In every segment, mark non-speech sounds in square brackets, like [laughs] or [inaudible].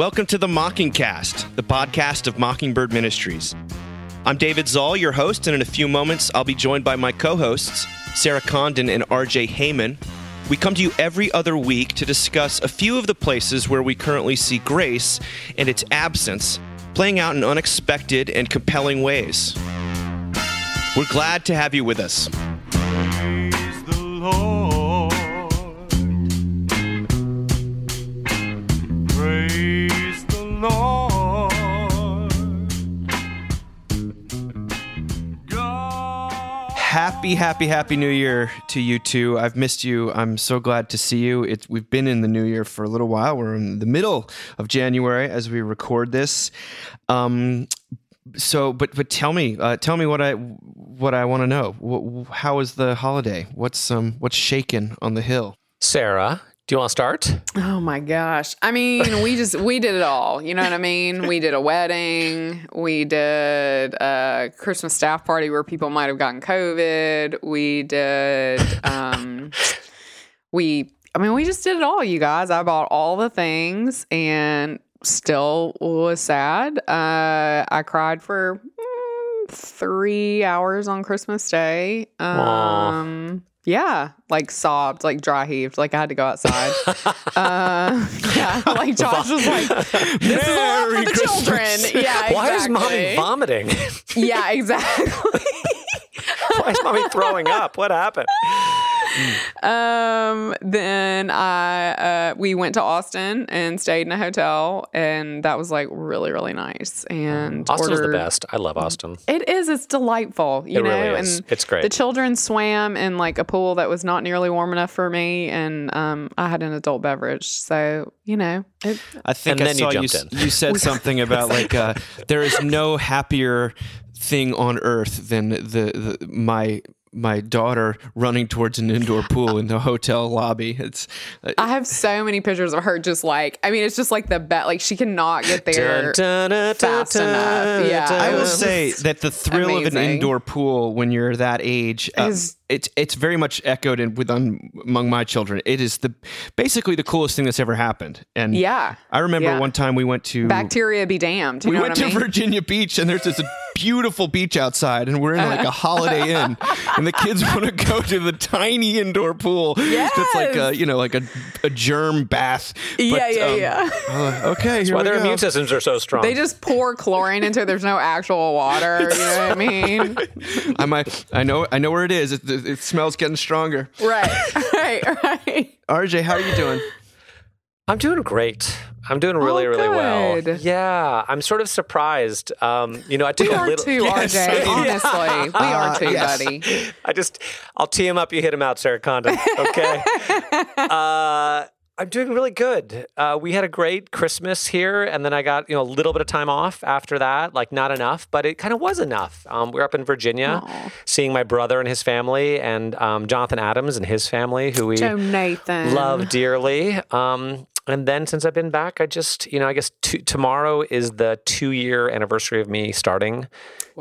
Welcome to the Mockingcast, the podcast of Mockingbird Ministries. I'm David Zahl, your host, and in a few moments, I'll be joined by my co hosts, Sarah Condon and RJ Heijmen. We come to you every other week to discuss a few of the places where we currently see grace and its absence playing out in unexpected and compelling ways. We're glad to have you with us. Happy, happy, happy New Year to you too. I've missed you. I'm so glad to see you. We've been in the New Year for a little while. We're in the middle of January as we record this. Um, so, but but tell me, uh, tell me what I what I want to know. Wh- how was the holiday? What's um what's shaken on the hill? Sarah, do you want to start? Oh my gosh. I mean, we [laughs] just we did it all. You know what I mean? We did a wedding, we did a Christmas staff party where people might have gotten COVID. We did um [laughs] we I mean, we just did it all, you guys. I bought all the things and still was sad. Uh I cried for mm, 3 hours on Christmas Day. Um yeah, like sobbed, like dry heaved, like I had to go outside. [laughs] uh, yeah, [laughs] like Josh was like, "This is a lot for the Christmas. children." Yeah, Why is mommy [laughs] vomiting? Yeah, exactly. Why is mommy throwing up? What happened? Um, then I uh, we went to Austin and stayed in a hotel, and that was like really really nice. And Austin's the best. I love Austin. It is. It's delightful. You It know, really is. and It's great. The children swam in like a pool that was not nearly warm enough for me, and um, I had an adult beverage. So you know, it, I think And I then you saw you. jumped in. You said [laughs] something about like uh, there is no happier thing on earth than the, the my my daughter running towards an indoor pool in the hotel lobby. It's uh, I have so many pictures of her just like I mean, it's just like the bet. Like she cannot get there. Dun, dun, dun, fast dun, enough. Yeah, dun. I will say that the thrill of an indoor pool when you're that age, uh, Is- it's it's very much echoed in with among my children. It is the basically the coolest thing that's ever happened. And Yeah. I remember Yeah. one time we went to Bacteria be damned. You we know went what I to? Virginia Beach and there's this beautiful beach outside and we're in like a holiday [laughs] inn and the kids want to go to the tiny indoor pool that's like a you know like a, a germ bath But, yeah, yeah, um, yeah. uh, okay here Why their go. immune systems are so strong. They just pour chlorine into it. There's no actual water. You know what I [laughs] mean? I might I know I know where it is it, it, it smells getting stronger Right, [laughs] right, right. RJ how are you doing I'm doing great. I'm doing really, Oh, really well. Yeah, I'm sort of surprised. Um, you know, I took We a are little. too, Yes. RJ. [laughs] Honestly, we are too, yes. buddy. I just, I'll tee him up. You hit him out, Sarah Condon. Okay. [laughs] uh, I'm doing really good. Uh, we had a great Christmas here, and then I got you know a little bit of time off after that. Like not enough, but it kind of was enough. Um, we are up in Virginia, Aw. seeing my brother and his family, and um, Jonathan Adams and his family, who we Joe Nathan. love dearly. Um, and then since I've been back, I just, you know, I guess t- tomorrow is the two year anniversary of me starting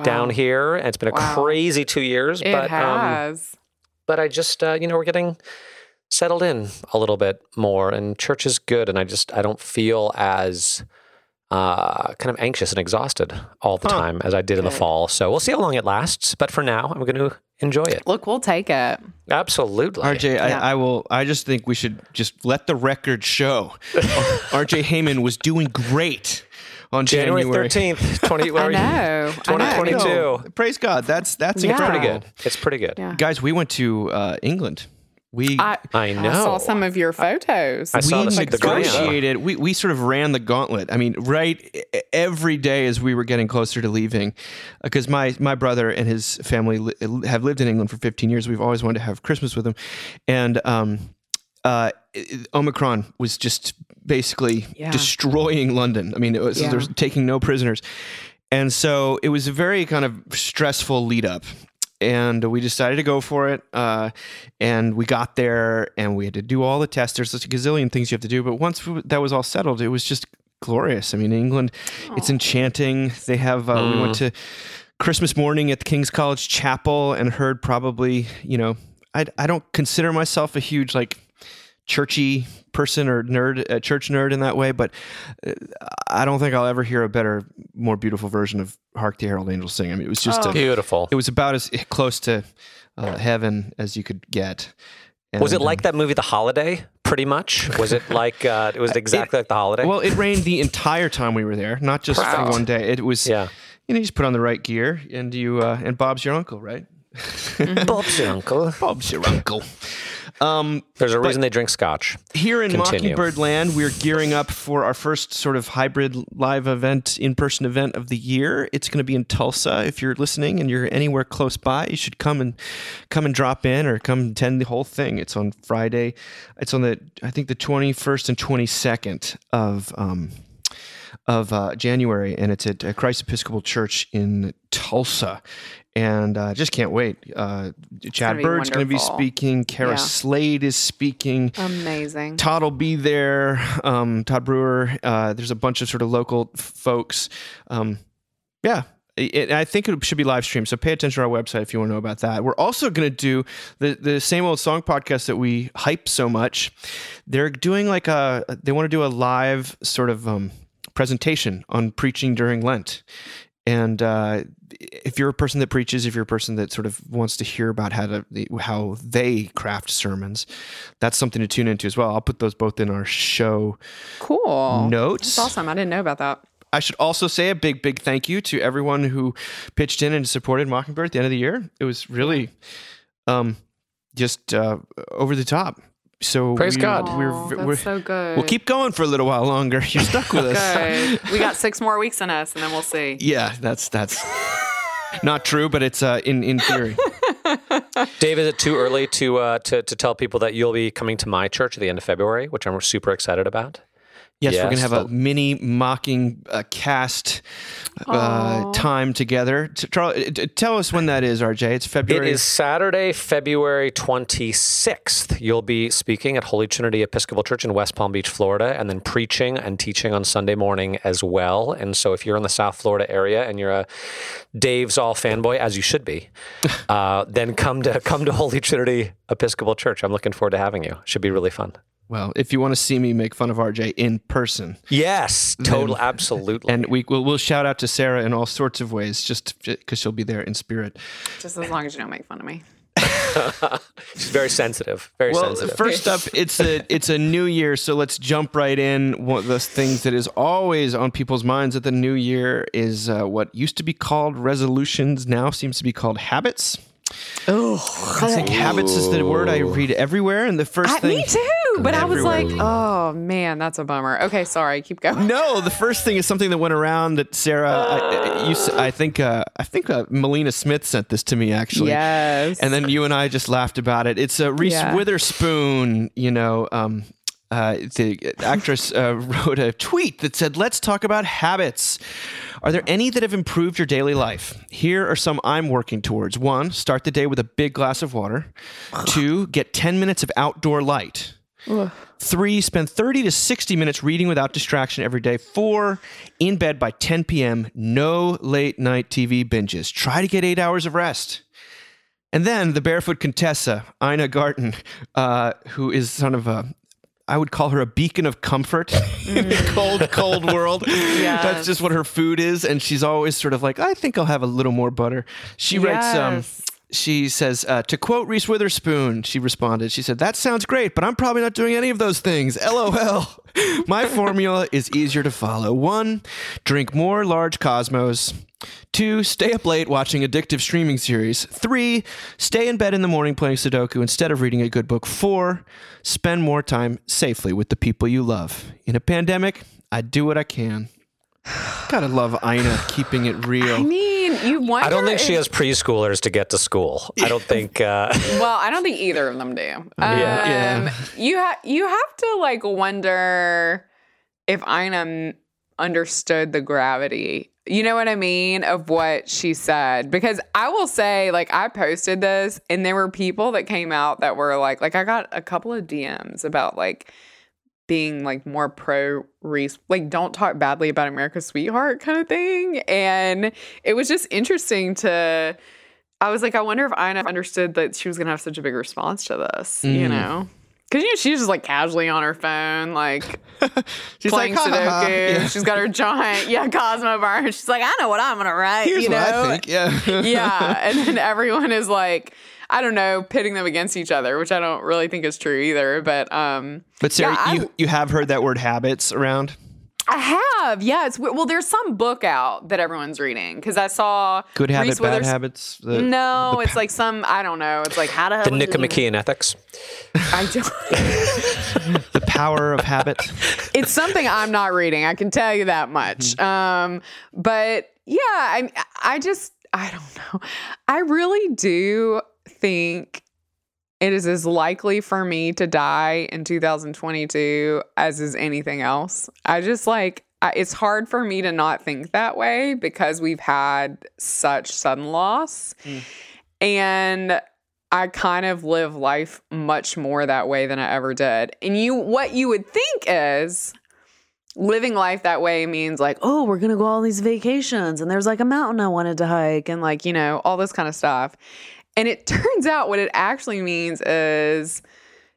down here. And it's been a Wow. crazy two years, It but, um, has. but I just, uh, you know, we're getting settled in a little bit more and church is good. And I just, I don't feel as, uh, kind of anxious and exhausted all the Huh. time as I did in the fall. So we'll see how long it lasts. But for now, I'm going to enjoy it. Look, we'll take it. Absolutely. RJ Yeah. I, I will I just think we should just let the record show [laughs] RJ Heijmen was doing great on January January, 13th, 20, I know. 2022. Praise God that's that's Yeah. incredible Pretty good. It's pretty good. Yeah. guys we went to uh, England we I, I know. saw some of your photos. I saw we the, the negotiated. We, we sort of ran the gauntlet. I mean, right every day as we were getting closer to leaving, because my my brother and his family li- have lived in England for 15 years. We've always wanted to have Christmas with them, and um, uh, Omicron was just basically Yeah. destroying London. I mean, it was Yeah. there's taking no prisoners, and so it was a very kind of stressful lead up and we decided to go for it. Uh, and we got there, and we had to do all the tests. There's such a gazillion things you have to do, but once w- that was all settled, it was just glorious. I mean, England, it's enchanting. They have. Uh, We went to Christmas morning at the King's College Chapel and heard probably, you know, I I don't consider myself a huge like churchy person or nerd, a church nerd in that way, but uh, I don't think I'll ever hear a better, more beautiful version of "Hark the Herald Angels Sing." I mean, it was just Oh. a, Beautiful. it was about as close to uh, heaven as you could get. Was it like um, that movie The Holiday? Pretty much. Was it like uh, it was [laughs] exactly like The Holiday? Well, it rained the entire time we were there, not just for one day. It was, yeah. you know, you just put on the right gear, and you uh, and Bob's your uncle, right? [laughs] Bob's your uncle. Bob's your uncle. Um, There's a reason they drink scotch. here in Continue. Mockingbird Land, we're gearing up for our first sort of hybrid live event, in-person event of the year. It's going to be in Tulsa. If you're listening and you're anywhere close by, you should come and come and drop in or come attend the whole thing. It's on Friday. It's on the I think the 21st and 22nd of um, of uh, January, and it's at uh, Christ Episcopal Church in Tulsa. And uh, just can't wait. Uh, Chad gonna Bird's going to be speaking. Kara Yeah. Slade is speaking. Amazing. Todd will be there. Um, Todd Brewer. Uh, there's a bunch of sort of local folks. Um, yeah. It, I think it should be live streamed, so pay attention to our website if you want to know about that. We're also going to do the the same old song podcast that we hype so much. They're doing like a they want to do a live sort of um, presentation on preaching during Lent, and uh, if you're a person that preaches, if you're a person that sort of wants to hear about how to how they craft sermons, that's something to tune into as well. I'll put those both in our show Cool. notes. That's awesome. I didn't know about that. I should also say a big, big thank you to everyone who pitched in and supported Mockingbird at the end of the year. It was really um, just uh, over the top. So Praise we- God. We're, Aw, that's we're, so good. we'll keep going for a little while longer. [laughs] You're stuck with us. We got [laughs] six more weeks in us, and then we'll see. Yeah, that's that's not true, but it's uh, in in theory. [laughs] Dave, is it too early to uh, to to tell people that you'll be coming to my church at the end of February, which I'm super excited about? Yes, we're gonna have a mini mocking uh, cast uh, time together. T- Charles, uh, t- tell us when that is, RJ. It's February. It is Saturday, February 26th. You'll be speaking at Holy Trinity Episcopal Church in West Palm Beach, Florida, and then preaching and teaching on Sunday morning as well. And so if you're in the South Florida area and you're a Dave Zahl fanboy, as you should be, [laughs] uh, then come to come to Holy Trinity Episcopal Church. I'm looking forward to having you. Should be really fun. Well, if you want to see me make fun of RJ in person, Yes, total, absolutely. and we will we'll shout out to Sarah in all sorts of ways, just because she'll be there in spirit. Just as long as you don't make fun of me. [laughs] She's very sensitive. Very Well, sensitive. first up, it's a it's a new year, so let's jump right in. One of the things that is always on people's minds at the new year is uh, what used to be called resolutions, now seems to be called habits. Oh, I think habits is the word I read everywhere, and the first I, thing. me too. But I was like, oh man, that's a bummer. Okay, sorry. Keep going. No, the first thing is something that went around that Sarah, I, you, I think, uh, I think uh, Melina Smith sent this to me actually. Yes. And then you and I just laughed about it. It's uh, Reese Yeah. Witherspoon, you know, um, uh, the actress uh, [laughs] wrote a tweet that said, Let's talk about habits. Are there any that have improved your daily life? Here are some I'm working towards. One, start the day with a big glass of water. Two, get 10 minutes of outdoor light. Three, spend 30 to 60 minutes reading without distraction every day. Four, in bed by 10 p.m., no late night TV binges. Try to get eight hours of rest. And then the barefoot Contessa, Ina Garten, uh, who is sort of a, I would call her a beacon of comfort [laughs] in the cold, cold world. That's just what her food is. And she's always sort of like, I think I'll have a little more butter. She writes, um, Yes. She says, uh, to quote Reese Witherspoon, she responded, she said, That sounds great, but I'm probably not doing any of those things. LOL. [laughs] My formula is easier to follow. One, drink more large Cosmos. Two, stay up late watching addictive streaming series. Three, stay in bed in the morning playing Sudoku instead of reading a good book. Four, spend more time safely with the people you love. In a pandemic, I do what I can. [sighs] Gotta love Ina keeping it real. I mean, you wonder. I don't think she has preschoolers to get to school. I don't think. Uh, [laughs] Well, I don't think either of them do. [laughs] Um, Yeah. You ha- you have to like wonder if Ina understood the gravity. You know what I mean of what she said because I will say like I posted this and there were people that came out that were like like I got a couple of DMs about like being like more pro Reese, like don't talk badly about America's sweetheart kind of thing. And it was just interesting to, I was like, I wonder if Ina understood that she was going to have such a big response to this, you Mm. know? Cause you know she's just like casually on her phone, like [laughs] She's playing like, "Ha, ha, ha." Sudoku. Yeah. She's got her giant, yeah, Cosmo bar. She's like, I know what I'm gonna write. Here's you know, what I think. Yeah. yeah. [laughs] And then everyone is like, I don't know, pitting them against each other, which I don't really think is true either. But um, But Sarah, Yeah, you, you have heard that word habits around? I have, yeah. It's well, there's some book out that everyone's reading because I saw Good habit, Reese bad Withers- habits? The- No, the it's like some I don't know. It's like how to The Nicomachean Ethics. I don't. [laughs] the power of habit. it's something I'm not reading. I can tell you that much. Um, but yeah, I I just I don't know. I really do think it is as likely for me to die in 2022 as is anything else. I just like I, it's hard for me to not think that way because we've had such sudden loss. Mm. And I kind of live life much more that way than I ever did. And you what you would think is living life that way means like, oh, we're gonna go all these vacations and there's like a mountain I wanted to hike and like, you know, all this kind of stuff. And it [laughs] turns out what it actually means is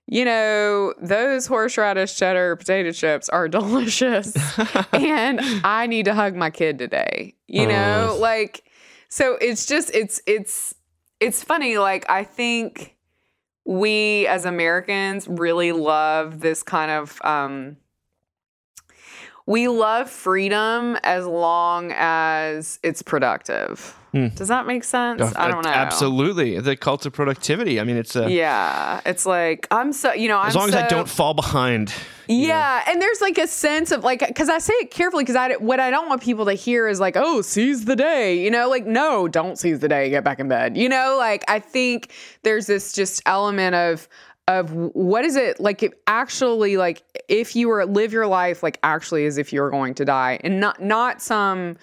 you know, those horseradish cheddar potato chips are [laughs] delicious. [laughs] and I need to hug my kid today. You know, like so it's just it's it's it's funny like I think we as Americans really love this kind of um we love freedom as long as it's productive. Hmm. Does that make sense? I don't know. Absolutely. The cult of productivity. I mean, it's a, Yeah, it's like I'm so you know I'm as long as I don't fall behind. Yeah, and there's like a sense of like because I say it carefully because I what I don't want people to hear is like oh seize the day you know like no don't seize the day get back in bed you know like I think there's this just element of of what is it like it actually like if you were live your life like actually as if you were going to die and not not some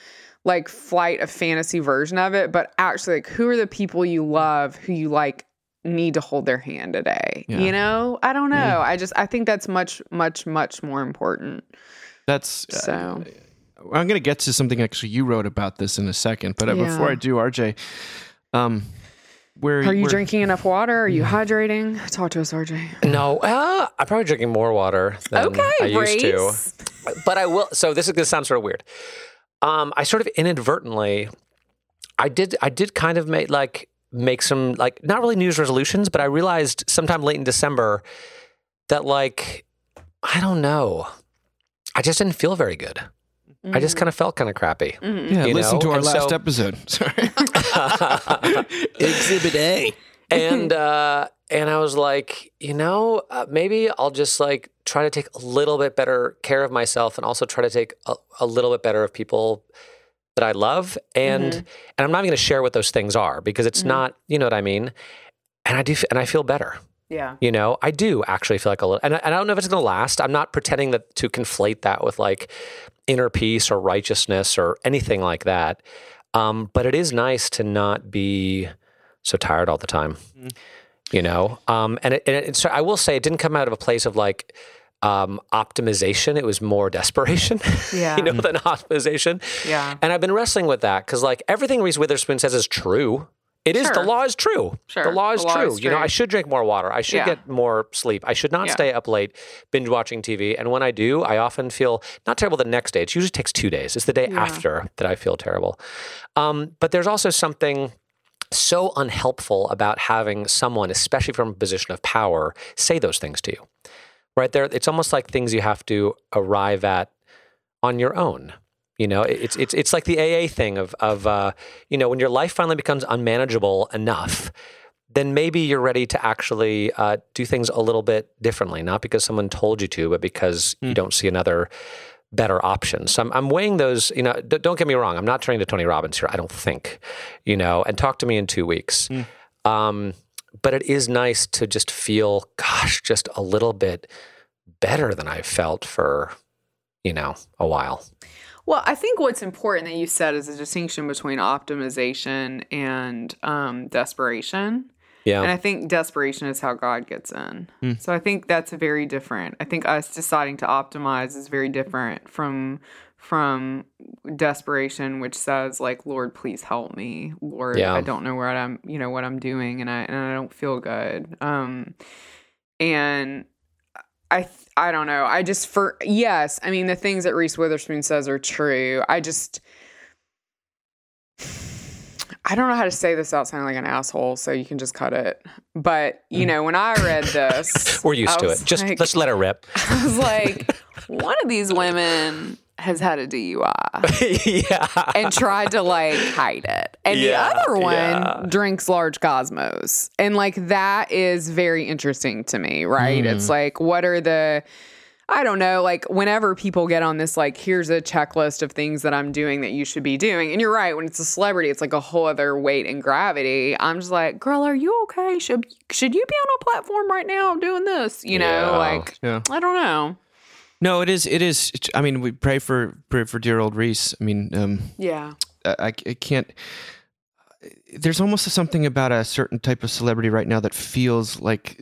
like flight of fantasy version of it but actually like who are the people you love who you like need to hold their hand today Yeah. you know i don't know i just i think that's much much much more important That's. uh, so I'm going to get to something actually you wrote about this in a second. But uh, Yeah. before I do, RJ, um, where are you where- drinking enough water are you hydrating talk to us rj No, uh, I'm probably drinking more water than okay I used to. But I will. So this is going to sound sort of weird. Um, I sort of inadvertently, I did, I did kind of make like make some like not really news resolutions, but I realized sometime late in December that like I don't know, I just didn't feel very good. I just kind of felt kind of crappy. Yeah, you listen know, to our and last so- episode. [laughs] Sorry. [laughs] Exhibit A. and uh, and I was like, you know, uh, maybe I'll just like try to take a little bit better care of myself, and also try to take a, a little bit better of people that I love, and and I'm not even going to share what those things are because it's not, you know what I mean. And I do, and I feel better. Yeah You know, I do actually feel like a little, and I, and I don't know if it's going to last. I'm not pretending that to conflate that with like inner peace or righteousness or anything like that. Um, but it is nice to not be so tired all the time. You know, um, and it, and it, so I will say it didn't come out of a place of like um, optimization. It was more desperation. [laughs] Yeah. you know, than optimization. Yeah. And I've been wrestling with that because like everything Reese Witherspoon says is true. It is the law is true. Sure. The law is The law true. is You know. I should drink more water. I should Yeah. get more sleep. I should not Yeah. stay up late binge watching TV. And when I do, I often feel not terrible the next day. It usually takes two days. It's the day Yeah. after that I feel terrible. Um, but there's also something so unhelpful about having someone, especially from a position of power, say those things to you. Right there, it's almost like things you have to arrive at on your own. You know, it's it's it's like the AA thing of of uh, you know when your life finally becomes unmanageable enough, then maybe you're ready to actually uh, do things a little bit differently, not because someone told you to, but because you don't see another better option. So I'm, I'm weighing those. You know, d- don't get me wrong. I'm not turning to Tony Robbins here. I don't think. You know, and talk to me in two weeks. Um, but it is nice to just feel, gosh, just a little bit better than I've felt for, you know, a while. Well, I think what's important that you said is a distinction between optimization and um, desperation. Yeah. And I think desperation is how God gets in. So I think that's very different. I think us deciding to optimize is very different from from desperation, which says like, Lord, please help me. Lord, Yeah. I don't know what I'm, you know, what I'm doing, and I and I don't feel good. Um, and I th- I don't know. I just for yes, I mean the things that Reese Witherspoon says are true. I just I don't know how to say this without sounding like an asshole, so you can just cut it. But you know, when I read [laughs] this, Mm. We're used I to it. Just like- let's let her rip. [laughs] I was like, one of these women has had a DUI [laughs] yeah. and tried to like hide it. And Yeah, the other one yeah. drinks large cosmos. And like that is very interesting to me, right? Mm. It's like, what are the I don't know, like whenever people get on this, like, here's a checklist of things that I'm doing that you should be doing. And you're right, when it's a celebrity, it's like a whole other weight and gravity. I'm just like, girl, are you okay? Should should you be on a platform right now doing this? You know, Yeah. like Yeah. I don't know. No, it is. It is. I mean, we pray for pray for dear old Reese. I mean, um, Yeah. I, I I can't. There's almost something about a certain type of celebrity right now that feels like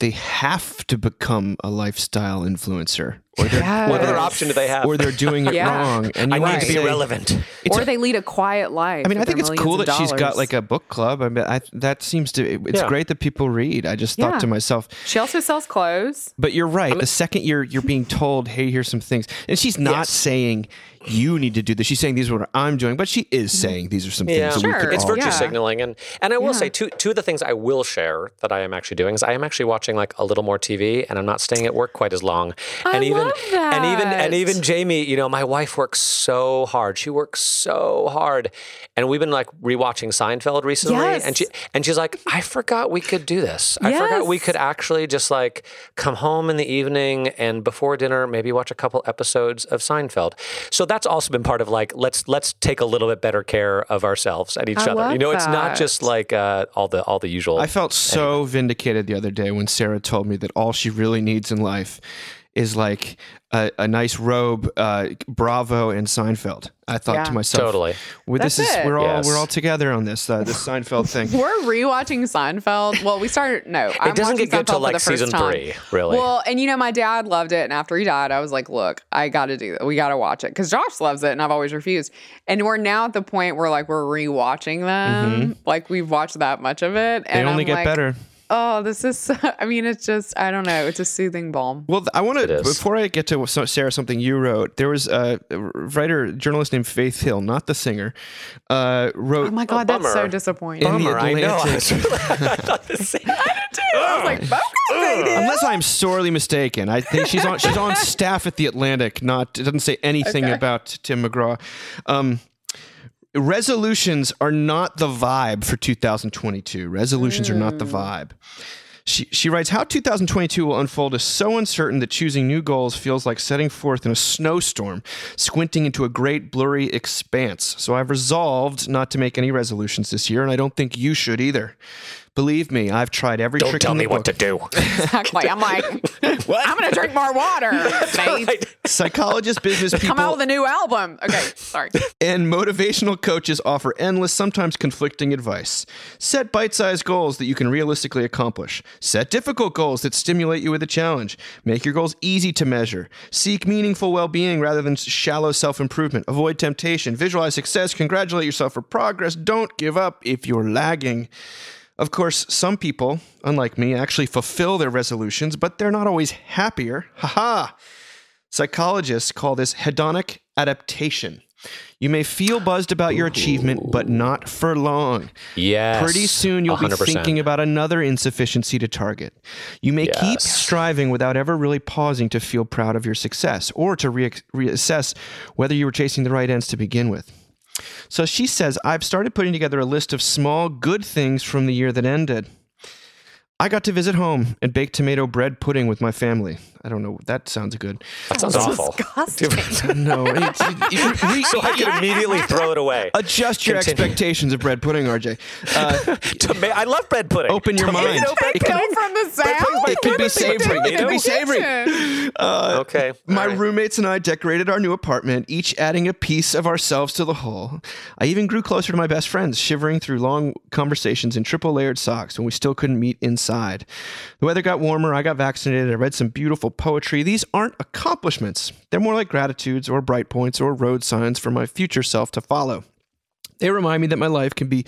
they have to become a lifestyle influencer, or Yes. What other option do they have? or they're doing it [laughs] Yeah. wrong. And I you need to be say- relevant. Or a- they lead a quiet life. I mean, I think it's cool that of she's got like a book club. I mean, I, that seems to. It's Yeah. great that people read. I just thought Yeah. to myself, She also sells clothes. but you're right. the second you're you're being told, "Hey, here's some things," and she's not Yes. saying you need to do this. She's saying these are what I'm doing, but she is mm-hmm. saying these are some Yeah, things that we Sure. it's virtue Yeah. signaling, and and I will Yeah. say two two of the things I will share that I am actually doing is I am actually watching like a little more TV, and I'm not staying at work quite as long. I and even love and even and even Jamie, you know, my wife works so hard. She works so hard, and we've been like rewatching Seinfeld recently, and she and she's like, I forgot we could do this. I forgot we could actually just like come home in the evening and before dinner maybe watch a couple episodes of Seinfeld. So that's also been part of like let's let's take a little bit better care of ourselves and each I other. love you know, it's not just like uh, all the all the usual. I felt so vindicated the other day when Sarah told me that all she really needs in life is like a, a nice robe, uh, Bravo, and Seinfeld. I thought Yeah. to myself, Totally. well, this is it. we're all Yes. we're all together on this uh, this Seinfeld thing. [laughs] We're rewatching Seinfeld. Well, we started. No, I'm it doesn't watching get good Seinfeld till for like the first season time. three, really. Well, and you know, my dad loved it, and after he died, I was like, "Look, I got to do that. We got to watch it because Josh loves it, and I've always refused." And we're now at the point where like we're rewatching them, like we've watched that much of it, Mm-hmm. They only I'm get like, better. Oh, this is. So, [laughs] I mean, it's just. I don't know. It's a soothing balm. Well, I want to before I get to Sarah something you wrote. There was a writer, journalist named Faith Hill, not the singer, uh, wrote. Oh my god, that's so disappointing. In the Bummer, I know. I Atlantic. was- [laughs] I thought the same. [laughs] I was like, "Okay, Unless I'm sorely mistaken, I think she's on she's on staff at the Atlantic. Not it doesn't say anything Okay. about Tim McGraw. Um, resolutions are not the vibe for 2022. Resolutions are not the mm. vibe. She, she writes, How 2022 will unfold is so uncertain that choosing new goals feels like setting forth in a snowstorm, squinting into a great blurry expanse. So I've resolved not to make any resolutions this year, and I don't think you should either. Believe me, I've tried every Don't trick tell in the me what to do. [laughs] Exactly. I'm like, [laughs] I'm gonna drink more water. [laughs] Faith. Psychologists, business people, Come out with a new album. Okay, sorry. and motivational coaches offer endless, sometimes conflicting advice. Set bite sized goals that you can realistically accomplish. Set difficult goals that stimulate you with a challenge. Make your goals easy to measure. Seek meaningful well being rather than shallow self improvement. Avoid temptation. Visualize success. Congratulate yourself for progress. Don't give up if you're lagging. Of course, some people, unlike me, actually fulfill their resolutions, but they're not always happier. Haha. Psychologists call this hedonic adaptation. You may feel buzzed about your achievement, but not for long. Yes. Pretty soon you'll be 100%. thinking about another insufficiency to target. You may keep striving without ever really pausing to feel proud of your success or to re- reassess whether you were chasing the right ends to begin with. So she says, I've started putting together a list of small good things from the year that ended. I got to visit home and bake tomato bread pudding with my family. I don't know. That sounds good. That sounds awful. Disgusting. [laughs] No. it's- it's- re- So I could immediately throw it away. adjust your Continue. expectations of bread pudding, RJ. Uh, [laughs] Toma- I love bread pudding. Open your Tomato mind. bread It can- pudding. From the south. it can be What are they savory. It can in be savory. kitchen? okay. My all right. roommates and I decorated our new apartment, each adding a piece of ourselves to the whole. I even grew closer to my best friends, shivering through long conversations in triple layered socks when we still couldn't meet inside. The weather got warmer, I got vaccinated, I read some beautiful poetry. These aren't accomplishments, they're more like gratitudes or bright points or road signs for my future self to follow. They remind me that my life can be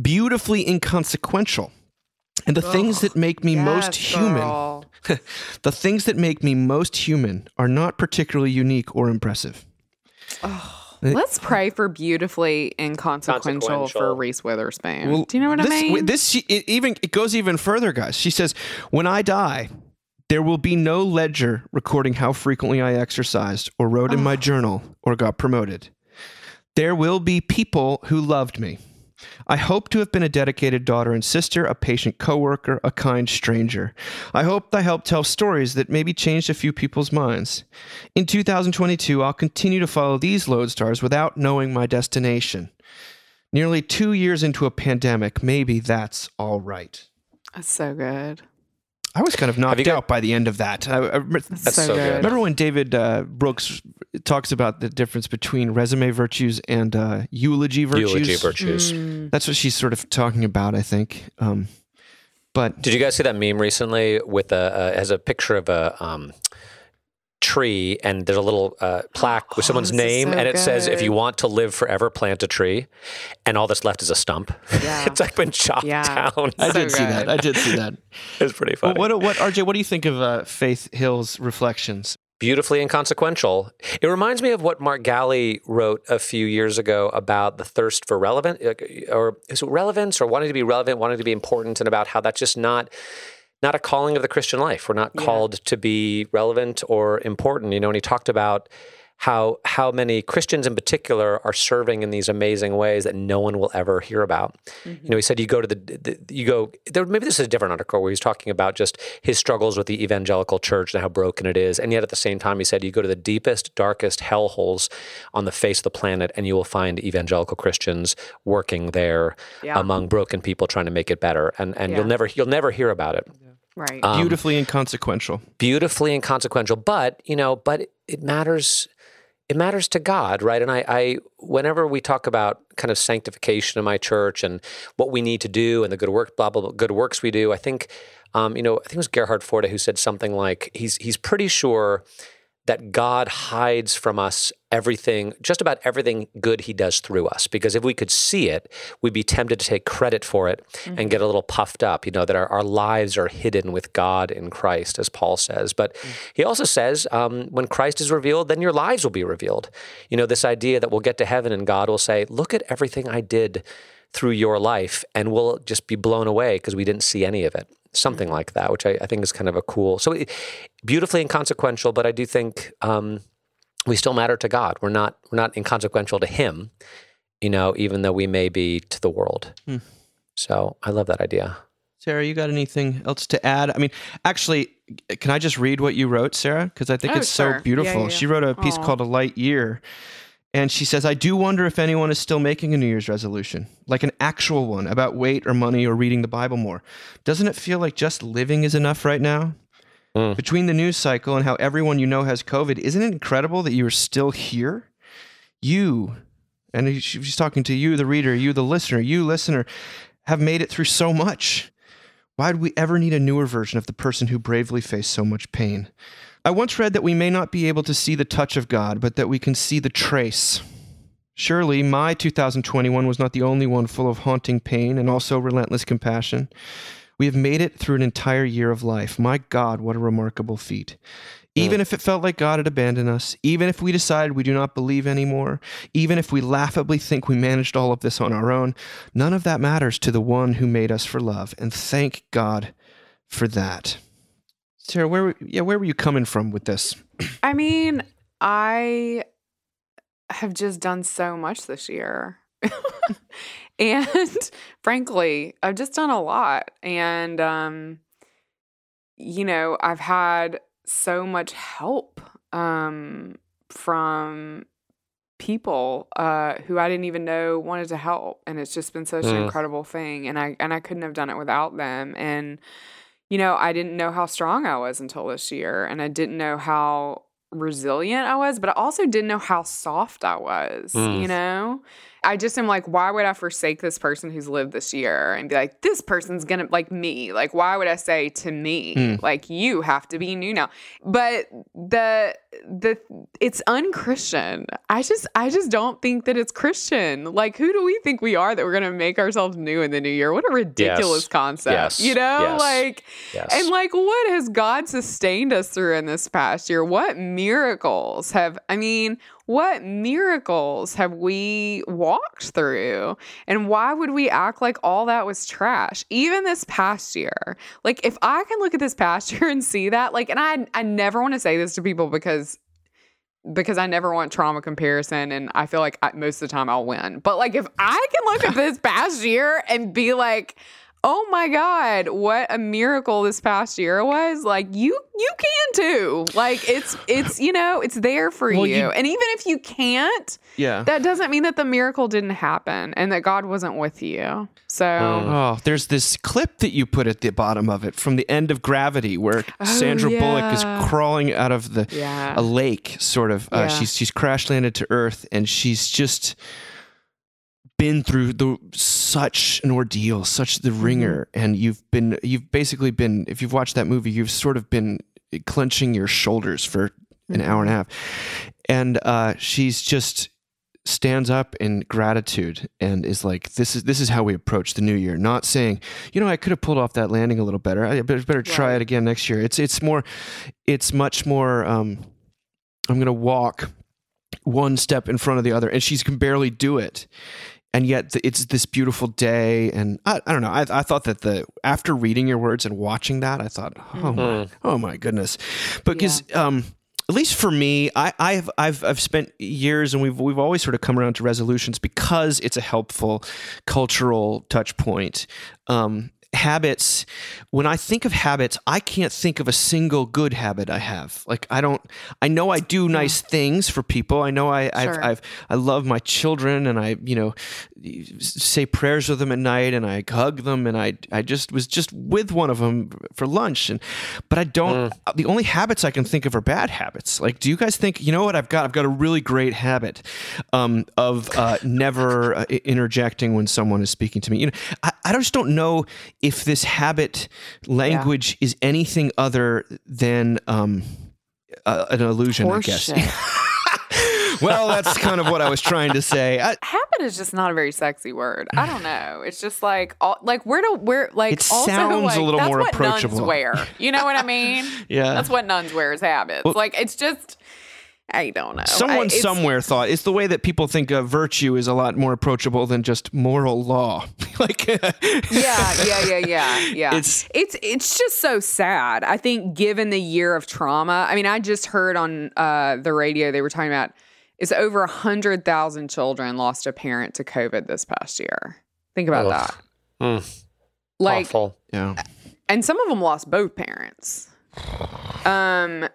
beautifully inconsequential. And the things that make me most human, [laughs] the things that make me most human are not particularly unique or impressive. Let's pray for beautifully inconsequential for Reese Witherspoon. Do you know what this, I mean? This she- it even it goes even further, guys. She says, "When I die, there will be no ledger recording how frequently I exercised or wrote in my journal or got promoted. There will be people who loved me. I hope to have been a dedicated daughter and sister, a patient coworker, a kind stranger. I hope I helped tell stories that maybe changed a few people's minds. In 2022, I'll continue to follow these lodestars without knowing my destination. Nearly two years into a pandemic, maybe that's all right. That's so good. I was kind of knocked you got- out by the end of that. I, I, That's so good. remember when David uh, Brooks talks about the difference between resume virtues and uh, eulogy virtues? Eulogy virtues. Mm. That's what she's sort of talking about, I think. Um, but Did you guys see that meme recently with a uh, has a picture of a um, tree and there's a little uh, plaque with Oh, someone's name so and it says if you want to live forever plant a tree and all that's left is a stump. Yeah. [laughs] it's like been chopped Yeah. down. I So did see that. I did see that. it's pretty Well, funny. what, what, RJ, what do you think of uh, Faith Hill's reflections? beautifully inconsequential. It reminds me of what Mark Galli wrote a few years ago about the thirst for relevant or is it relevance or wanting to be relevant, wanting to be important, and about how that's just not not a calling of the Christian life. We're not called to be relevant or important. You know, and he talked about how how many Christians in particular are serving in these amazing ways that no one will ever hear about. You know, he said you go to the, the you go there. Maybe this is a different article where he's talking about just his struggles with the evangelical church and how broken it is, and yet at the same time he said you go to the deepest, darkest hellholes on the face of the planet, and you will find evangelical Christians working there Yeah. among broken people trying to make it better, and and Yeah. you'll never you'll never hear about it Right. Um, Beautifully inconsequential. beautifully inconsequential but you know but it matters it matters to god right and I, I whenever we talk about kind of sanctification in my church and what we need to do and the good work blah blah blah good works we do i think um, you know i think it was gerhard forde who said something like he's he's pretty sure that God hides from us everything, just about everything good he does through us. Because if we could see it, we'd be tempted to take credit for it and get a little puffed up, you know, that our, our lives are hidden with God in Christ, as Paul says. But he also says, um, when Christ is revealed, then your lives will be revealed. You know, this idea that we'll get to heaven and God will say, look at everything I did through your life, and we'll just be blown away because we didn't see any of it. Something like that, which I, I think is kind of a cool. So it, beautifully inconsequential, but I do think um, we still matter to God. We're not we're not inconsequential to Him, you know, even though we may be to the world. Hmm. So I love that idea. Sarah, you got anything else to add? I mean, actually, can I just read what you wrote, Sarah? Because I think Oh, it's sure. so beautiful. Yeah, yeah, She wrote a piece Aw. called A Light Year. And she says, I do wonder if anyone is still making a New Year's resolution, like an actual one about weight or money or reading the Bible more. Doesn't it feel like just living is enough right now? Mm. Between the news cycle and how everyone you know has COVID, isn't it incredible that you are still here? You, and she's talking to you, the reader, you, the listener, you, listener, have made it through so much. Why would we ever need a newer version of the person who bravely faced so much pain? I once read that we may not be able to see the touch of God, but that we can see the trace. Surely my 2021 was not the only one full of haunting pain and also relentless compassion. We have made it through an entire year of life. My God, what a remarkable feat. Even mm. if it felt like God had abandoned us, even if we decided we do not believe anymore, even if we laughably think we managed all of this on our own, none of that matters to the one who made us for love. And thank God for that. Sarah, where were- yeah, where were you coming from with this? I mean, I have just done so much this year. [laughs] and frankly, I've just done a lot. And um you know, I've had so much help um from people uh who I didn't even know wanted to help and it's just been such an Mm. incredible thing and I and I couldn't have done it without them and you know, I didn't know how strong I was until this year, and I didn't know how resilient I was, but I also didn't know how soft I was, Mm. you know? I just am like, why would I forsake this person who's lived this year and be like, this person's gonna like me? Like, why would I say to me, like, you have to be new now? But the the it's unchristian. I just I just don't think that it's Christian. Like, who do we think we are that we're gonna make ourselves new in the new year? What a ridiculous Yes. concept. Yes. You know, Yes. like and like, what has God sustained us through in this past year? What miracles have, I mean, what miracles have we walked through? And why would we act like all that was trash? Even this past year. Like, if I can look at this past [laughs] year and see that, like, and I, I never want to say this to people because because I never want trauma comparison and I feel like I, most of the time I'll win. But like if I can look at [laughs] this past year and be like, "Oh my god, what a miracle this past year was." Like you you can too. Like it's it's you know, it's there for Well, you. you- And even if you can't, Yeah. that doesn't mean that the miracle didn't happen and that God wasn't with you. So Oh, there's this clip that you put at the bottom of it from the end of Gravity, where Sandra Bullock Oh, is crawling out of the Yeah. a lake, sort of. Uh, Yeah. She's she's crash landed to Earth, and she's just been through the such an ordeal, such the Mm-hmm. ringer, and you've been you've basically been if you've watched that movie, you've sort of been clenching your shoulders for an hour and a half, and uh, she's just stands up in gratitude and is like this is this is how we approach the new year. Not saying you know i could have pulled off that landing a little better. I better, better try it again next year. It's it's more it's much more um i'm gonna walk one step in front of the other and she can barely do it and yet th- it's this beautiful day and i, I don't know I, I thought that the after reading your words and watching that i thought oh my, oh my goodness. Because um at least for me, I, I've I've I've spent years and we've we've always sort of come around to resolutions because it's a helpful cultural touch point. Um, habits when i think of habits i can't think of a single good habit i have. Like i don't i know i do nice things for people. I know i I've, I've i love my children and i you know say prayers with them at night and i hug them and i i just was just with one of them for lunch and but i don't the only habits i can think of are bad habits. Like do you guys think you know what i've got i've got a really great habit um, of uh, never uh, interjecting when someone is speaking to me. You know I, I just don't know if this habit language is anything other than um, uh, an illusion i guess Horseshit. [laughs] well that's kind of what i was trying to say I, [laughs] habit is just not a very sexy word. I don't know. It's just like all, like where do where like It also sounds like, a little more approachable. Nuns wear. You know what I [laughs] mean? Yeah. That's what nuns wear is habits. like it's just I don't know. Someone it's- somewhere thought it's the way that people think of virtue is a lot more approachable than just moral law. [laughs] like, Yeah, yeah, yeah, yeah, [laughs] yeah. It's- It's it's it's just so sad. I think given the year of trauma. I mean, I just heard on uh, the radio they were talking about it's over a hundred thousand children lost a parent to COVID this past year. Think about Ugh. that. Mm, Like awful. yeah. and some of them lost both parents. Um,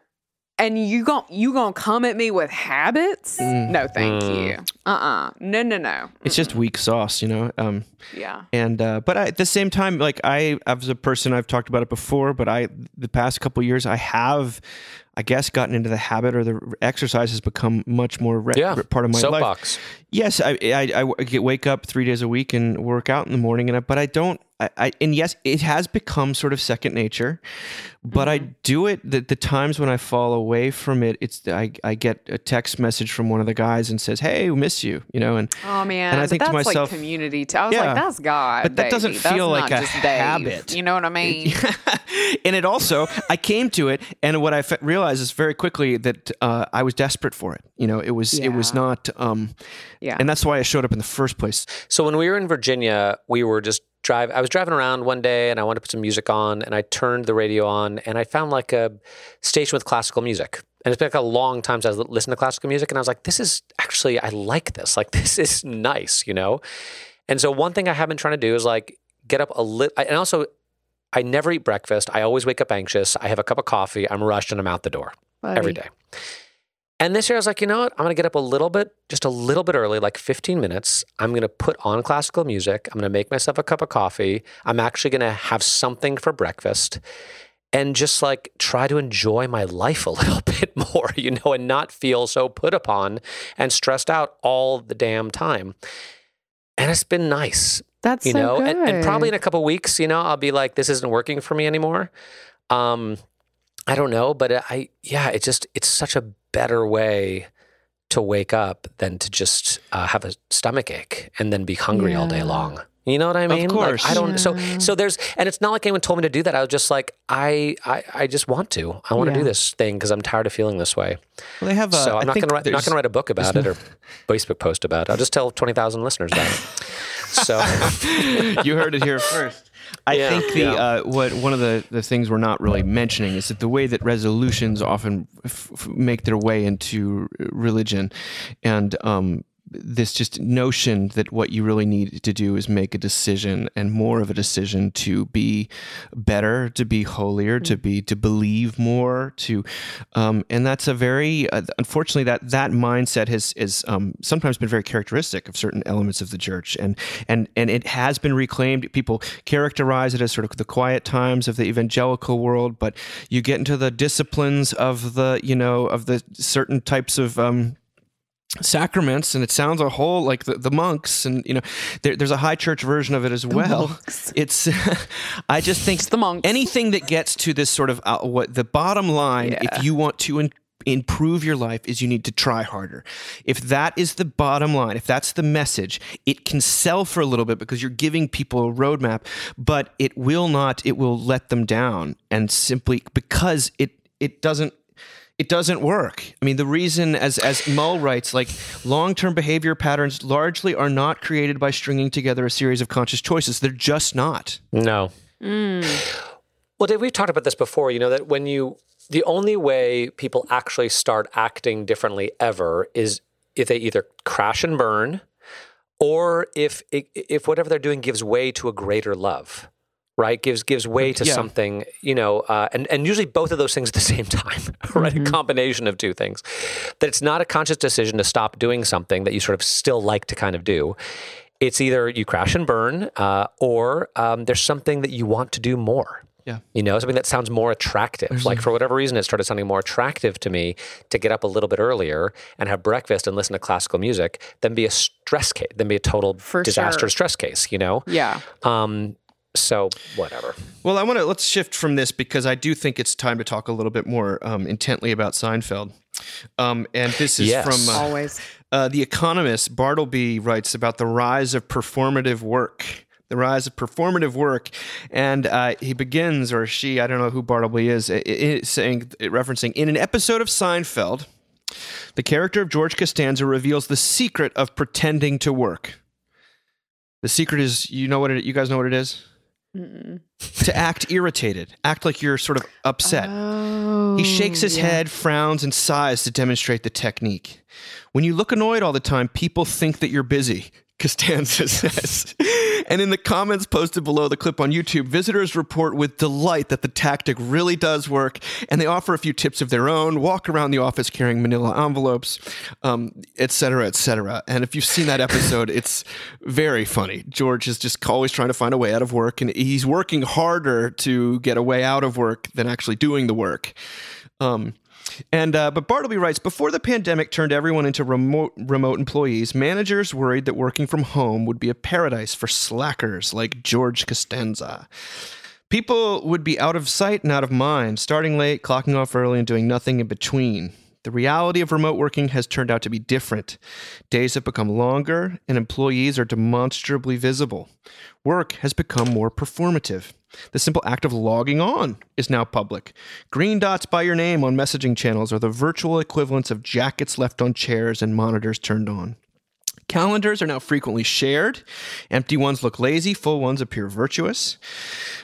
and you gon' you gonna come at me with habits? No, thank Mm. you. Uh uh No, no, no. It's just weak sauce, you know. Um, Yeah. and uh, but I, at the same time, like I, as a person, I've talked about it before, but I, the past couple years, I have, I guess, gotten into the habit or the exercise has become much more re- Yeah. part of my life. Soapbox. Yes, I get wake up three days a week and work out in the morning, and I, but I don't. I, I and yes, it has become sort of second nature, but I mm-hmm. do it. The, the times when I fall away from it, it's I, I get a text message from one of the guys and says, "Hey, we miss you," you know, and Oh man. And I but think to that's myself- like community. Too. I was Yeah. like, that's God. But that doesn't baby. That's feel like a just Dave. habit. You know what I mean? [laughs] and it also I came to it, and what I fe- realized is very quickly that uh, I was desperate for it. You know, it was it was not, um, Yeah. and that's why I showed up in the first place. So when we were in Virginia, we were just drive. I was driving around one day, and I wanted to put some music on, and I turned the radio on, and I found like a station with classical music. And it's been like a long time since I listened to classical music, and I was like, "This is actually I like this. Like [laughs] this is nice," you know. And so one thing I have been trying to do is like get up a little, and also I never eat breakfast. I always wake up anxious. I have a cup of coffee. I'm rushed, and I'm out the door every day. And this year I was like, you know what? I'm going to get up a little bit, just a little bit early, like 15 minutes. I'm going to put on classical music. I'm going to make myself a cup of coffee. I'm actually going to have something for breakfast and just like try to enjoy my life a [laughs] little bit more, you know, and not feel so put upon and stressed out all the damn time. and it's been nice. That's you so know, good. and, and probably in a couple weeks, you know, I'll be like, this isn't working for me anymore. Um, I don't know, but I, yeah, it just, it's such a better way to wake up than to just uh, have a stomach ache and then be hungry all day long. You know what I mean? Of course. Like, I don't. So, Yeah. so there's, and it's not like anyone told me to do that. I was just like, I, I, I just want to. I want to do this thing because I'm tired of feeling this way. Well, they have. Uh, so I I'm not gonna write, not gonna write a book about it or [laughs] Facebook post about it. I'll just tell twenty thousand listeners about it. So, [laughs] you heard it here first. I Yeah, think the yeah. uh, what one of the, the things we're not really mentioning is that the way that resolutions often f- f- make their way into religion, and um, this just notion that what you really need to do is make a decision and more of a decision to be better, to be holier, to be to believe more, to um, and that's a very uh, unfortunately that that mindset has is um, sometimes been very characteristic of certain elements of the church and and and it has been reclaimed. People characterize it as sort of the quiet times of the evangelical world, but you get into the disciplines of the you know of the certain types of um, sacraments and it sounds a whole like the, the monks and you know there, there's a high church version of it as well monks. [laughs] it's [laughs] i just think it's the monks. anything that gets to this sort of uh, what the bottom line Yeah. if you want to in, improve your life is you need to try harder if that is the bottom line if that's the message it can sell for a little bit because you're giving people a roadmap but it will not it will let them down and simply because it it doesn't it doesn't work. I mean, the reason, as as Mull writes, like long-term behavior patterns largely are not created by stringing together a series of conscious choices. They're just not. no. Mm. Well, Dave, we've talked about this before. You know that when you, the only way people actually start acting differently ever is if they either crash and burn, or if if whatever they're doing gives way to a greater love. Right, gives gives way to Yeah. something, you know, uh, and and usually both of those things at the [laughs] same time, [laughs] right? A combination of two things. That it's not a conscious decision to stop doing something that you sort of still like to kind of do. It's either you crash and burn, uh, or um, there's something that you want to do more. Yeah. You know, something that sounds more attractive. like for whatever reason, it started sounding more attractive to me to get up a little bit earlier and have breakfast and listen to classical music than be a stress case, than be a total For disaster sure. stress case. You know. yeah. Um. So whatever. Well, I want to let's shift from this because I do think it's time to talk a little bit more um, intently about Seinfeld. Um, and this is Yes. from uh, Always. uh, the Economist. Bartleby writes about the rise of performative work. The rise of performative work, and uh, he begins, or she, I don't know who Bartleby is, i- i- saying, referencing in an episode of Seinfeld, the character of George Costanza reveals the secret of pretending to work. The secret is, you know what it, you guys know what it is? To act irritated, act like you're sort of upset. Oh, He shakes his head, frowns, and sighs to demonstrate the technique. When you look annoyed all the time, people think that you're busy, [laughs] Costanza says. And in the comments posted below the clip on YouTube, visitors report with delight that the tactic really does work, and they offer a few tips of their own, walk around the office carrying manila envelopes, um, et cetera, et. And if you've seen that episode, it's very funny. George is just always trying to find a way out of work, and he's working harder to get a way out of work than actually doing the work. Um, and uh, but Bartleby writes before the pandemic turned everyone into remote remote employees, managers worried that working from home would be a paradise for slackers like George Costanza. People would be out of sight and out of mind, starting late, clocking off early, and doing nothing in between. The reality of remote working has turned out to be different. Days have become longer, and employees are demonstrably visible. Work has become more performative. The simple act of logging on is now public. Green dots by your name on messaging channels are the virtual equivalents of jackets left on chairs and monitors turned on. Calendars are now frequently shared. Empty ones look lazy, full ones appear virtuous.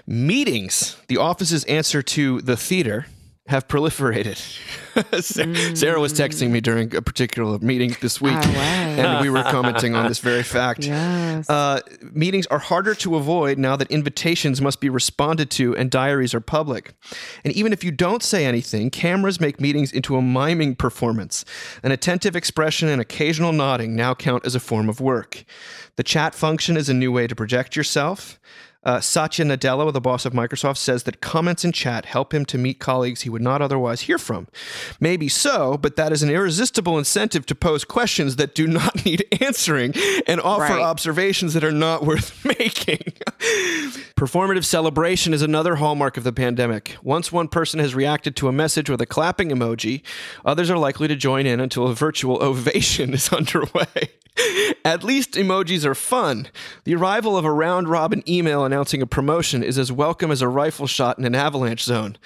Meetings, the office's answer to the theater, have proliferated. [laughs] Sa- Sarah was texting me during a particular meeting this week, Oh, wow. and we were commenting on this very fact. [laughs] Yes. Uh, meetings are harder to avoid now that invitations must be responded to and diaries are public. And even if you don't say anything, cameras make meetings into a miming performance. An attentive expression and occasional nodding now count as a form of work. The chat function is a new way to project yourself. Uh, Satya Nadella, the boss of Microsoft, says that comments in chat help him to meet colleagues he would not otherwise hear from. Maybe so, but that is an irresistible incentive to pose questions that do not [laughs] need answering and offer Right. observations that are not worth [laughs] making. Performative celebration is another hallmark of the pandemic. Once one person has reacted to a message with a clapping emoji, others are likely to join in until a virtual [laughs] ovation is underway. At least emojis are fun. The arrival of a round robin email announcing a promotion is as welcome as a rifle shot in an avalanche zone.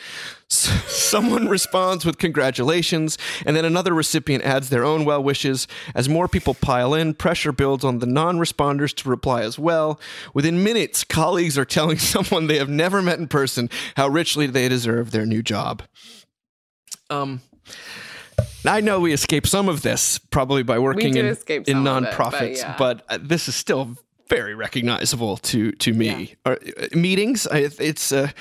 Someone [laughs] responds with congratulations, and then another recipient adds their own well wishes. As more people pile in, pressure builds on the non responders to reply as well. Within minutes, colleagues are telling [laughs] someone they have never met in person how richly they deserve their new job. Um, I know we escape some of this probably by working in, in of it, but nonprofits, yeah. but uh, this is still very recognizable to to me. Are- uh, meetings, I, it's. Uh,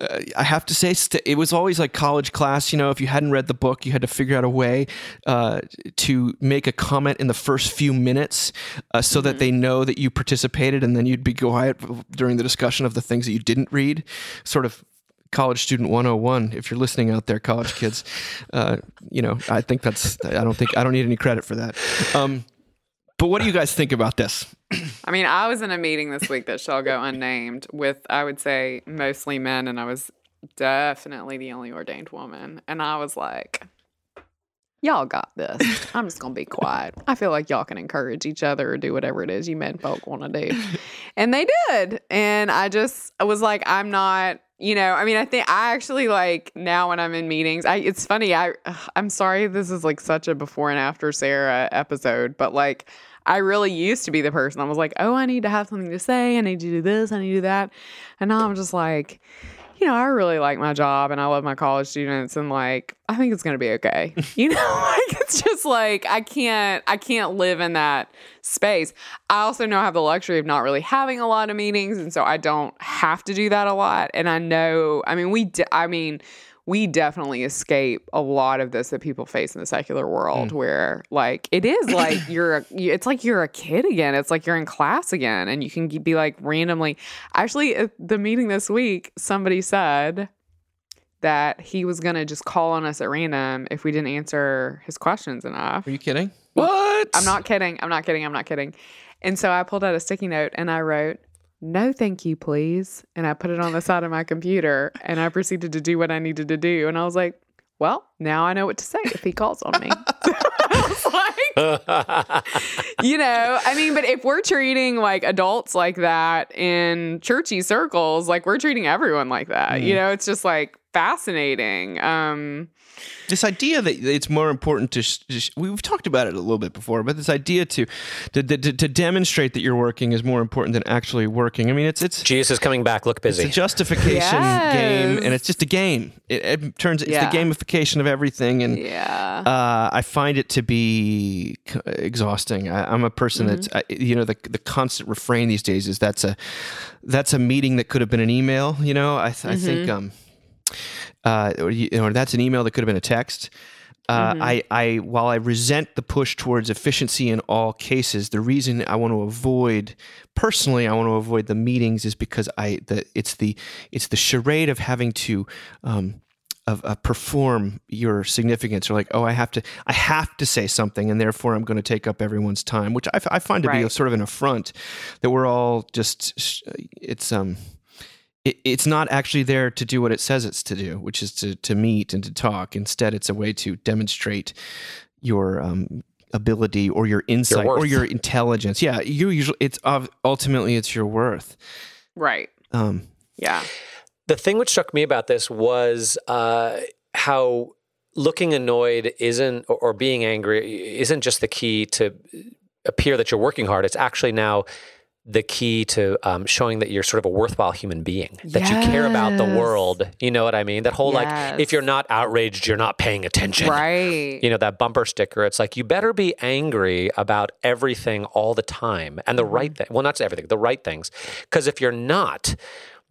uh, I have to say, st- it was always like college class. You know, if you hadn't read the book, you had to figure out a way uh, to make a comment in the first few minutes uh, so that they know that you participated, and then you'd be quiet during the discussion of the things that you didn't read. Sort of college student 101 if you're listening out there college kids uh, you know i think that's i don't think i don't need any credit for that um, but what do you guys think about this I mean, I was in a meeting this week that shall go unnamed with, I would say, mostly men, and I was definitely the only ordained woman. And I was like, y'all got this. I'm just going to be quiet. I feel like y'all can encourage each other or do whatever it is you men folk want to do. [laughs] And they did. And I just I was like, I'm not. You know, I mean, I think I actually like now when I'm in meetings. I it's funny. I I'm sorry. This is like such a before and after Sarah episode, but like I really used to be the person. I was like, oh, I need to have something to say. I need to do this. I need to do that. And now I'm just like, you know, I really like my job and I love my college students and like I think it's gonna be okay. [laughs] You know, [laughs] like it's just like I can't I can't live in that space. I also know I have the luxury of not really having a lot of meetings and so I don't have to do that a lot. And I know I mean we de- I mean we definitely escape a lot of this that people face in the secular world hmm. where like it is [coughs] like you're a, it's like you're a kid again. It's like you're in class again and you can be like randomly actually at the meeting this week somebody said that he was going to just call on us at random if we didn't answer his questions enough. Are you kidding? What? I'm not kidding. I'm not kidding. I'm not kidding. And so i pulled out a sticky note and i wrote no thank you please and i put it on the side of my computer and i proceeded to do what i needed to do and i was like well now i know what to say if he calls on me like, [laughs] [laughs] you know, I mean, but if we're treating like adults like that in churchy circles, like we're treating everyone like that. You know, it's just like fascinating. Um, this idea that it's more important to sh- sh- we've talked about it a little bit before but this idea to to, to to demonstrate that you're working is more important than actually working i mean it's it's Jesus is coming back. Look busy It's a justification Yes. game, and it's just a game. It, it turns it's Yeah. the gamification of everything, and yeah. uh, I find it to be c- exhausting. I, I'm a person that's I, you know the the constant refrain these days is that's a that's a meeting that could have been an email. You know, I, th- I think um, uh, or, you or that's an email that could have been a text. Uh, I, I, while I resent the push towards efficiency in all cases, the reason I want to avoid, personally, I want to avoid the meetings is because I, the, it's the, it's the charade of having to, um, of uh, perform your significance, or like, oh, I have to, I have to say something, and therefore I'm going to take up everyone's time, which I, f- I find to be a, sort of an affront that we're all just, sh- it's um, it, it's not actually there to do what it says it's to do, which is to to meet and to talk. Instead, it's a way to demonstrate your um, ability or your insight or your intelligence. Yeah, you usually it's of ultimately it's your worth. right. Um, Yeah. The thing which struck me about this was uh, how looking annoyed isn't, or, or being angry isn't just the key to appear that you're working hard. It's actually now the key to um, showing that you're sort of a worthwhile human being, that you care about the world. You know what I mean? That whole like, if you're not outraged, you're not paying attention. Right. You know, that bumper sticker, it's like, you better be angry about everything all the time and the right thing. Well, not everything, the right things. Because if you're not,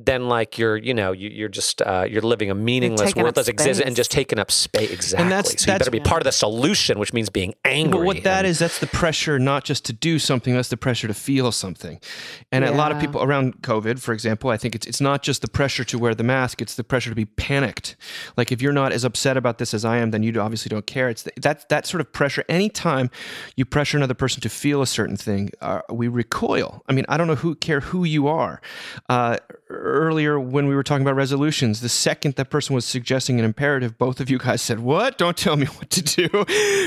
then like you're you know you, you're just uh, you're living a meaningless, taking worthless existence and just taking up space. Exactly. that's- so you better be part of the solution, which means being angry. But what that and- is, that's the pressure not just to do something, that's the pressure to feel something. And a lot of people around COVID, for example, I think it's it's not just the pressure to wear the mask, it's the pressure to be panicked. Like if you're not as upset about this as I am, then you obviously don't care. It's th- that that sort of pressure. Anytime you pressure another person to feel a certain thing, uh, we recoil. I mean, I don't know who care who you are. Uh, earlier when we were talking about resolutions, the second that person was suggesting an imperative, both of you guys said, "What? Don't tell me [laughs] what to do."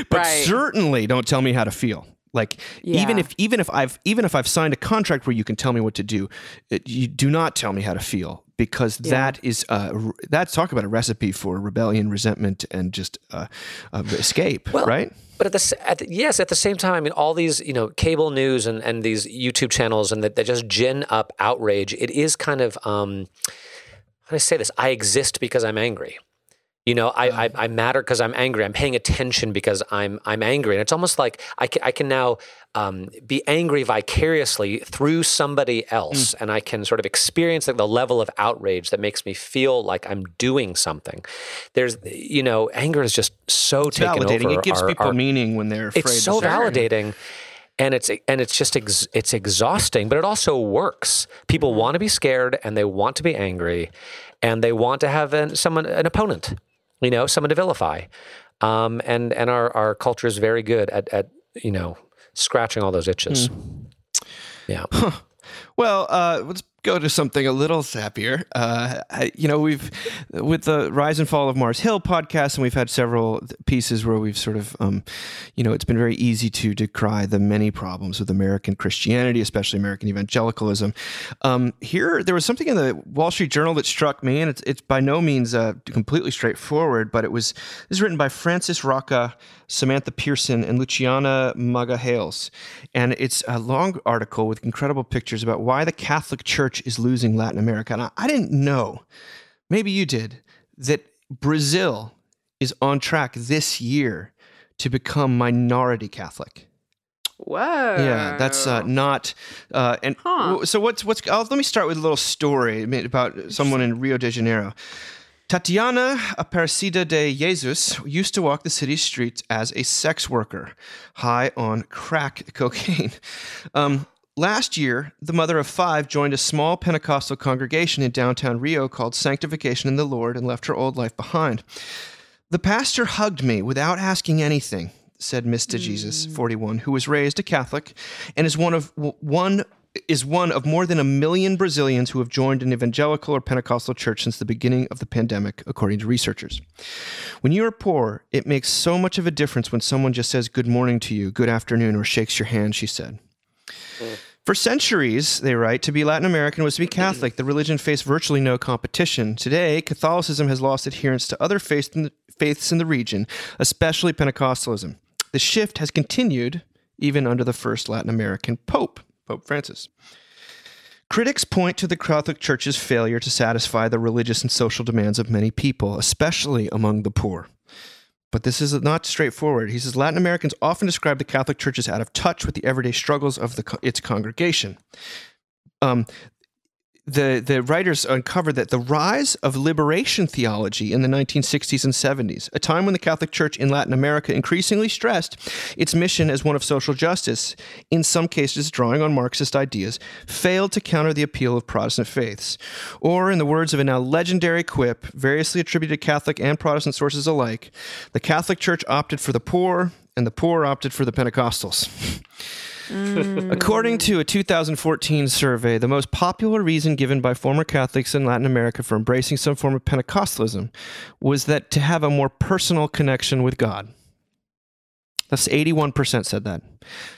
But Right. certainly don't tell me how to feel. Like even if even if I've even if I've signed a contract where you can tell me what to do, it, you do not tell me how to feel because that is uh, that's talk about a recipe for rebellion, resentment, and just uh, uh, escape, right? But at the, at the yes, at the same time, I mean, all these you know cable news and, and these YouTube channels and that they just gin up outrage. It is kind of um, how do I say this? I exist because I'm angry. You know, I, I, mm-hmm. I matter because I'm angry. I'm paying attention because I'm I'm angry, and it's almost like I can, I can now um, be angry vicariously through somebody else, mm. and I can sort of experience like the level of outrage that makes me feel like I'm doing something. There's, you know, anger is just so It's taken validating. over It gives our- people our- meaning when they're afraid. it's so validating and it's and it's just ex, it's exhausting but it also works people mm-hmm. want to be scared and they want to be angry and they want to have an, someone an opponent you know someone to vilify. Um, and and our our culture is very good at at you know scratching all those itches. Yeah. Well, uh, let's go to something a little sappier. Uh, you know, we've with the rise and fall of Mars Hill podcast, and we've had several pieces where we've sort of, um, you know, it's been very easy to decry the many problems with American Christianity, especially American evangelicalism. Um, here, there was something in the Wall Street Journal that struck me, and it's, it's by no means uh, completely straightforward, but it was this is written by Francis Rocca, Samantha Pearson, and Luciana Magalhaes, and it's a long article with incredible pictures about why the Catholic Church is losing Latin America. And I, I didn't know, maybe you did, that Brazil is on track this year to become minority Catholic. Whoa. Yeah, that's uh, not. Uh, and Huh. so what's what's? i let me start with a little story about someone in Rio de Janeiro. Tatiana Aparecida de Jesus used to walk the city streets as a sex worker, high on crack cocaine. [laughs] Um, last year, the mother of five joined a small Pentecostal congregation in downtown Rio called Sanctification in the Lord and left her old life behind. The pastor hugged me without asking anything, said Miss de Jesus, mm. 41, who was raised a Catholic and is one of one is one of more than a million Brazilians who have joined an evangelical or Pentecostal church since the beginning of the pandemic, according to researchers. When you are poor, it makes so much of a difference when someone just says good morning to you, good afternoon, or shakes your hand, she said. Mm. For centuries, they write, to be Latin American was to be Catholic. The religion faced virtually no competition. Today, Catholicism has lost adherence to other faiths in the, faiths in the region, especially Pentecostalism. The shift has continued even under the first Latin American Pope, Pope Francis. Critics point to the Catholic Church's failure to satisfy the religious and social demands of many people, especially among the poor. But this is not straightforward. He says Latin Americans often describe the Catholic Church as out of touch with the everyday struggles of the, its congregation. Um, the, the writers uncovered that the rise of liberation theology in the 1960s and 70s, a time when the Catholic Church in Latin America increasingly stressed its mission as one of social justice, in some cases drawing on Marxist ideas, failed to counter the appeal of Protestant faiths. Or, in the words of a now legendary quip, variously attributed to Catholic and Protestant sources alike, the Catholic Church opted for the poor, and the poor opted for the Pentecostals. [laughs] According to a 2014 survey, the most popular reason given by former Catholics in Latin America for embracing some form of Pentecostalism was that to have a more personal connection with God. That's 81% said that.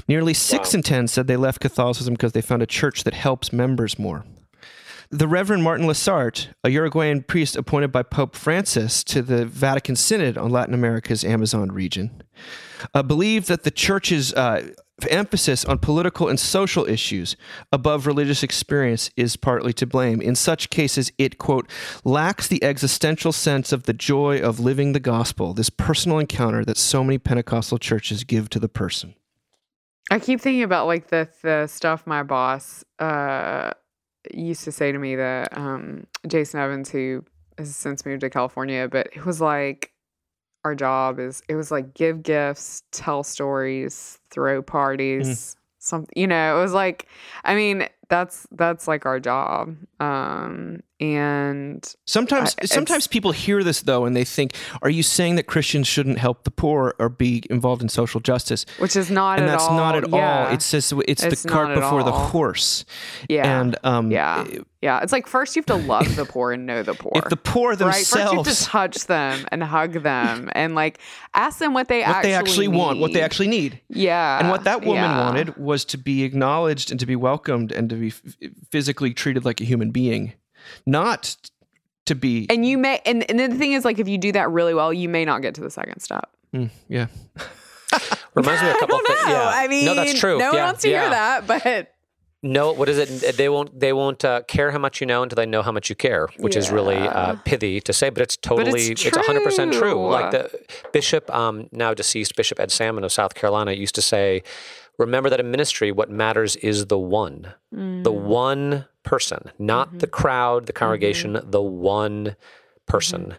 Nearly 6 in 10 said they left Catholicism because they found a church that helps members more. The Reverend Martin Lasarte, a Uruguayan priest appointed by Pope Francis to the Vatican Synod on Latin America's Amazon region, uh, believed that the church's uh, emphasis on political and social issues above religious experience is partly to blame. In such cases, it, quote, lacks the existential sense of the joy of living the gospel, this personal encounter that so many Pentecostal churches give to the person. I keep thinking about like the the stuff my boss uh used to say to me that um, Jason Evans, who has since moved to California, but it was like our job is it was like give gifts, tell stories, throw parties, Something you know, it was like I mean, that's that's like our job. Um and Sometimes, I- sometimes people hear this though, and they think, "Are you saying that Christians shouldn't help the poor or be involved in social justice?" which is not at all. and at that's all not at yeah, all. It's just it's, It's the cart before the horse. yeah. And um, yeah. yeah. It's like first you have to love the poor and know the [laughs] poor. if the poor themselves Right. First, you have to touch them and hug them [laughs] and like ask them what they what actually they actually want, what they actually need, yeah. and what that woman yeah. wanted was to be acknowledged and to be welcomed and to be physically treated like a human being, not to be. And you may, and, and then the thing is, like, if you do that really well, you may not get to the second step. Mm, yeah. [laughs] Reminds me of a [laughs] I couple don't things. know. Yeah. I mean, no, that's true. No one yeah, wants to yeah. hear that, but No, what is it? They won't. They won't uh, care how much you know until they know how much you care, which is really uh, pithy to say, but it's totally, it's it's hundred percent true. true. Like the bishop, um, now deceased Bishop Ed Salmon of South Carolina, used to say, "Remember that in ministry, what matters is the one, the one person, not the crowd, the congregation, the one." Person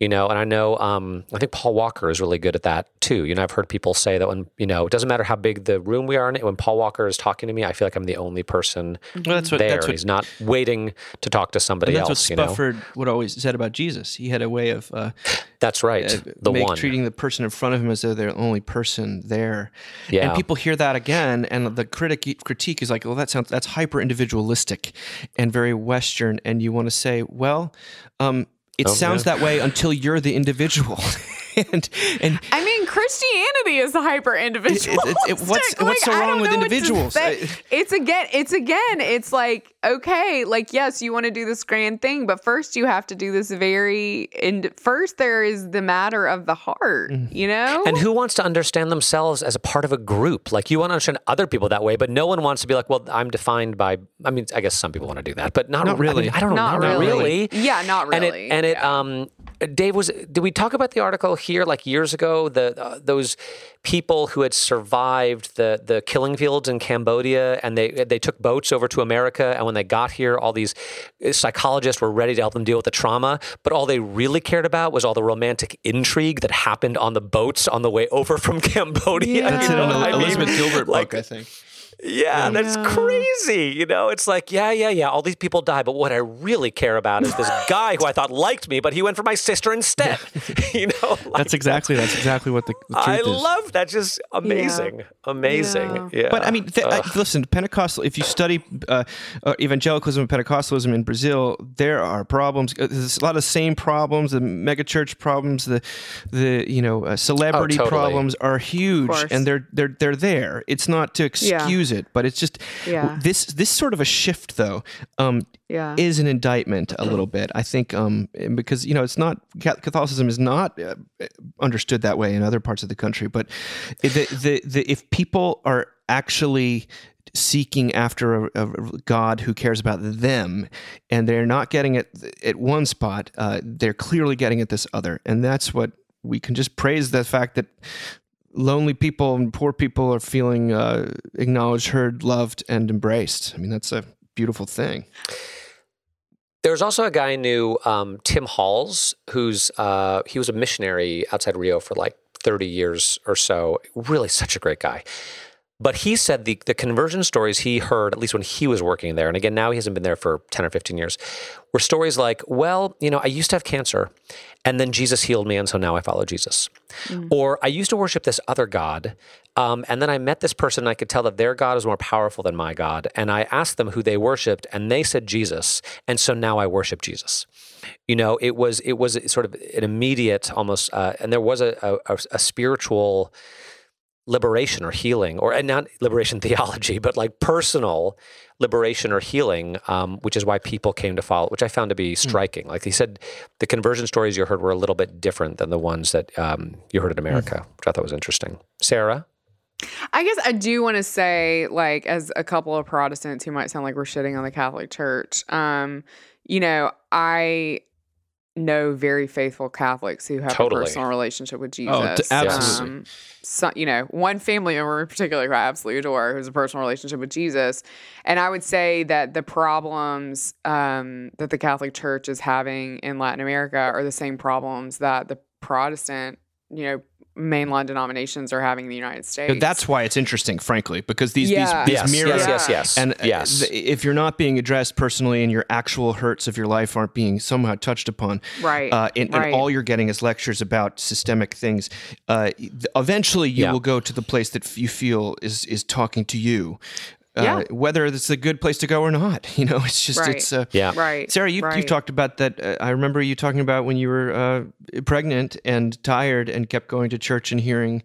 you know and i know um, i think paul walker is really good at that too you know i've heard people say that when you know it doesn't matter how big the room we are in it, when paul walker is talking to me i feel like i'm the only person Well, that's what there that's what he's not waiting to talk to somebody and that's else what you know Spufford would always said about Jesus. He had a way of uh, that's right uh, the make, one treating the person in front of him as though they're the only person there. Yeah. And people hear that again, and the critic critique is like, "Well, that sounds that's hyper individualistic and very Western." And you want to say, "Well, um, it Oh, sounds yeah. that way until you're the individual." [laughs] and and I mean, Christianity is the hyper individualistic. it- it- [laughs] what's- what's so wrong with know what to individuals? say. It's again, it's again, it's like okay, like yes, you want to do this grand thing, but first you have to do this very. And first, there is the matter of the heart. Mm. You know, and who wants to understand themselves as a part of a group? Like you want to understand other people that way, but no one wants to be like, well, I'm defined by. I mean, I guess some people want to do that, but not, Not I mean, really. I, don't know. Not Not, really. really. Yeah, not really. And really. it, and it, Yeah. um, Dave was. Did we talk about the article here like years ago? The uh, those people who had survived the the killing fields in Cambodia, and they they took boats over to America, and when they got here, all these psychologists were ready to help them deal with the trauma, but all they really cared about was all the romantic intrigue that happened on the boats on the way over from [laughs] Cambodia. Yeah. that's You in an what I mean? Elizabeth Gilbert Like, book, I think. Yeah, that's Yeah. crazy. You know, it's like, yeah, yeah, yeah, all these people die, but what I really care about is this [laughs] guy who I thought liked me, but he went for my sister instead. [laughs] you know, [laughs] like, That's exactly that's exactly what the, the truth I is. love that. Just amazing, amazing. Yeah. But I mean, th- I, listen, Pentecostal. If you study uh, uh, evangelicalism and Pentecostalism in Brazil, there are problems. uh, There's a lot of same problems. The megachurch problems, the the you know uh, celebrity totally. problems are huge, and they're they're they're there. It's not to excuse it, but it's just Yeah. this this sort of a shift though. Um, Yeah. is an indictment a little bit. I think um, because you know it's not Catholicism is not uh, understood that way in other parts of the country, but the the, the if people are actually seeking after a, a God who cares about them, and they're not getting it at one spot, uh, they're clearly getting at this other, and that's what we can just praise the fact that lonely people and poor people are feeling uh, acknowledged, heard, loved, and embraced. I mean, that's a beautiful thing. There's also a guy I knew, um, Tim Halls, who's uh, he was a missionary outside Rio for like 30 years or so. Really, such a great guy. But he said the the conversion stories he heard, at least when he was working there, and again now he hasn't been there for 10 or 15 years, were stories like, well, you know, I used to have cancer, and then Jesus healed me, and so now I follow Jesus. Or I used to worship this other God, um, and then I met this person, and I could tell that their God is more powerful than my God. And I asked them who they worshipped, and they said Jesus, and so now I worship Jesus. You know, it was it was sort of an immediate, almost, uh, and there was a, a, a spiritual liberation or healing, or and not liberation [laughs] theology, but like personal liberation or healing, um, which is why people came to follow, which I found to be striking. Like he said, the conversion stories you heard were a little bit different than the ones that um, you heard in America, which I thought was interesting. Sarah, I guess I do want to say, like, as a couple of Protestants who might sound like we're shitting on the Catholic Church, um, you know, I know very faithful Catholics who have Totally. a personal relationship with Jesus. Oh, t- absolutely. Um, so, you know, one family member in particular who I absolutely adore, who has a personal relationship with Jesus. And I would say that the problems um, that the Catholic Church is having in Latin America are the same problems that the Protestant, you know, mainline denominations are having in the United States. That's why it's interesting, frankly, because these Yeah. these, Yes, these mirror yes, yes, yes, And uh, yes. if you're not being addressed personally and your actual hurts of your life aren't being somehow touched upon, Right, uh, and, right. and all you're getting is lectures about systemic things, uh, eventually you Yeah. will go to the place that you feel is is talking to you. Uh, Yeah. Whether it's a good place to go or not, [laughs] you know, it's just Right. it's uh, Yeah. right. Sarah, you, right. you've talked about that. Uh, I remember you talking about when you were uh, pregnant and tired and kept going to church and hearing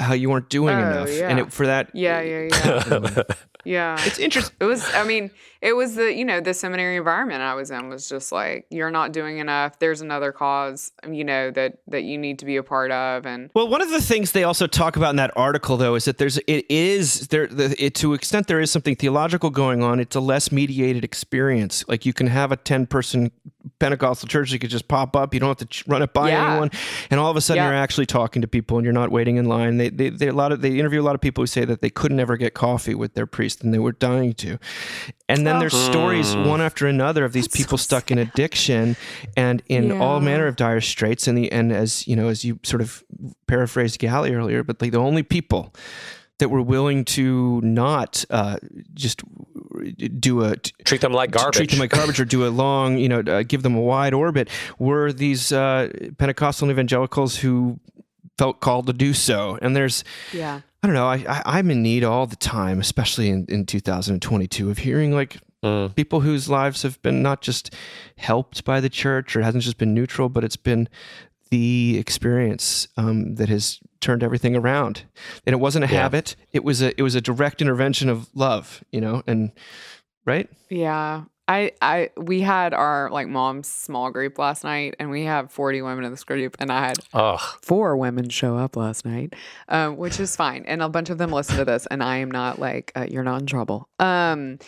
how you weren't doing Oh, enough. And yeah. it, for that, Yeah, yeah, yeah. [laughs] yeah. it's interesting. It was, I mean, it was the, you know, the seminary environment I was in was just like, you're not doing enough. There's another cause, you know, that, that you need to be a part of. And Well, one of the things they also talk about in that article, though, is that there's it is there the, it, to extent there is something theological going on. It's a less mediated experience. Like you can have a ten person Pentecostal church that could just pop up. You don't have to ch- run it by Yeah. anyone, and all of a sudden Yeah. you're actually talking to people and you're not waiting in line. They they, they a lot of they interview a lot of people who say that they could never get coffee with their priest and they were dying to. And then there's stories one after another of these people stuck in addiction and in all manner of dire straits. And the and as you know, as you sort of paraphrased Galli earlier, but like the only people that were willing to not uh, just do a Treat them like garbage. treat them like garbage or do a long, you know, uh, give them a wide orbit were these uh, Pentecostal evangelicals who felt called to do so. And there's yeah, I don't know. I, I I'm in need all the time, especially in, in 2022, of hearing like Mm. people whose lives have been not just helped by the church or it hasn't just been neutral, but it's been the experience um, that has turned everything around. And it wasn't a Yeah. habit; it was a it was a direct intervention of love, you know. And right, yeah. I, I, we had our like mom's small group last night and we have 40 women in this group and I had Ugh. four women show up last night, um, which is fine. And a bunch of them listen to this, and I am not like, uh, you're not in trouble. Um,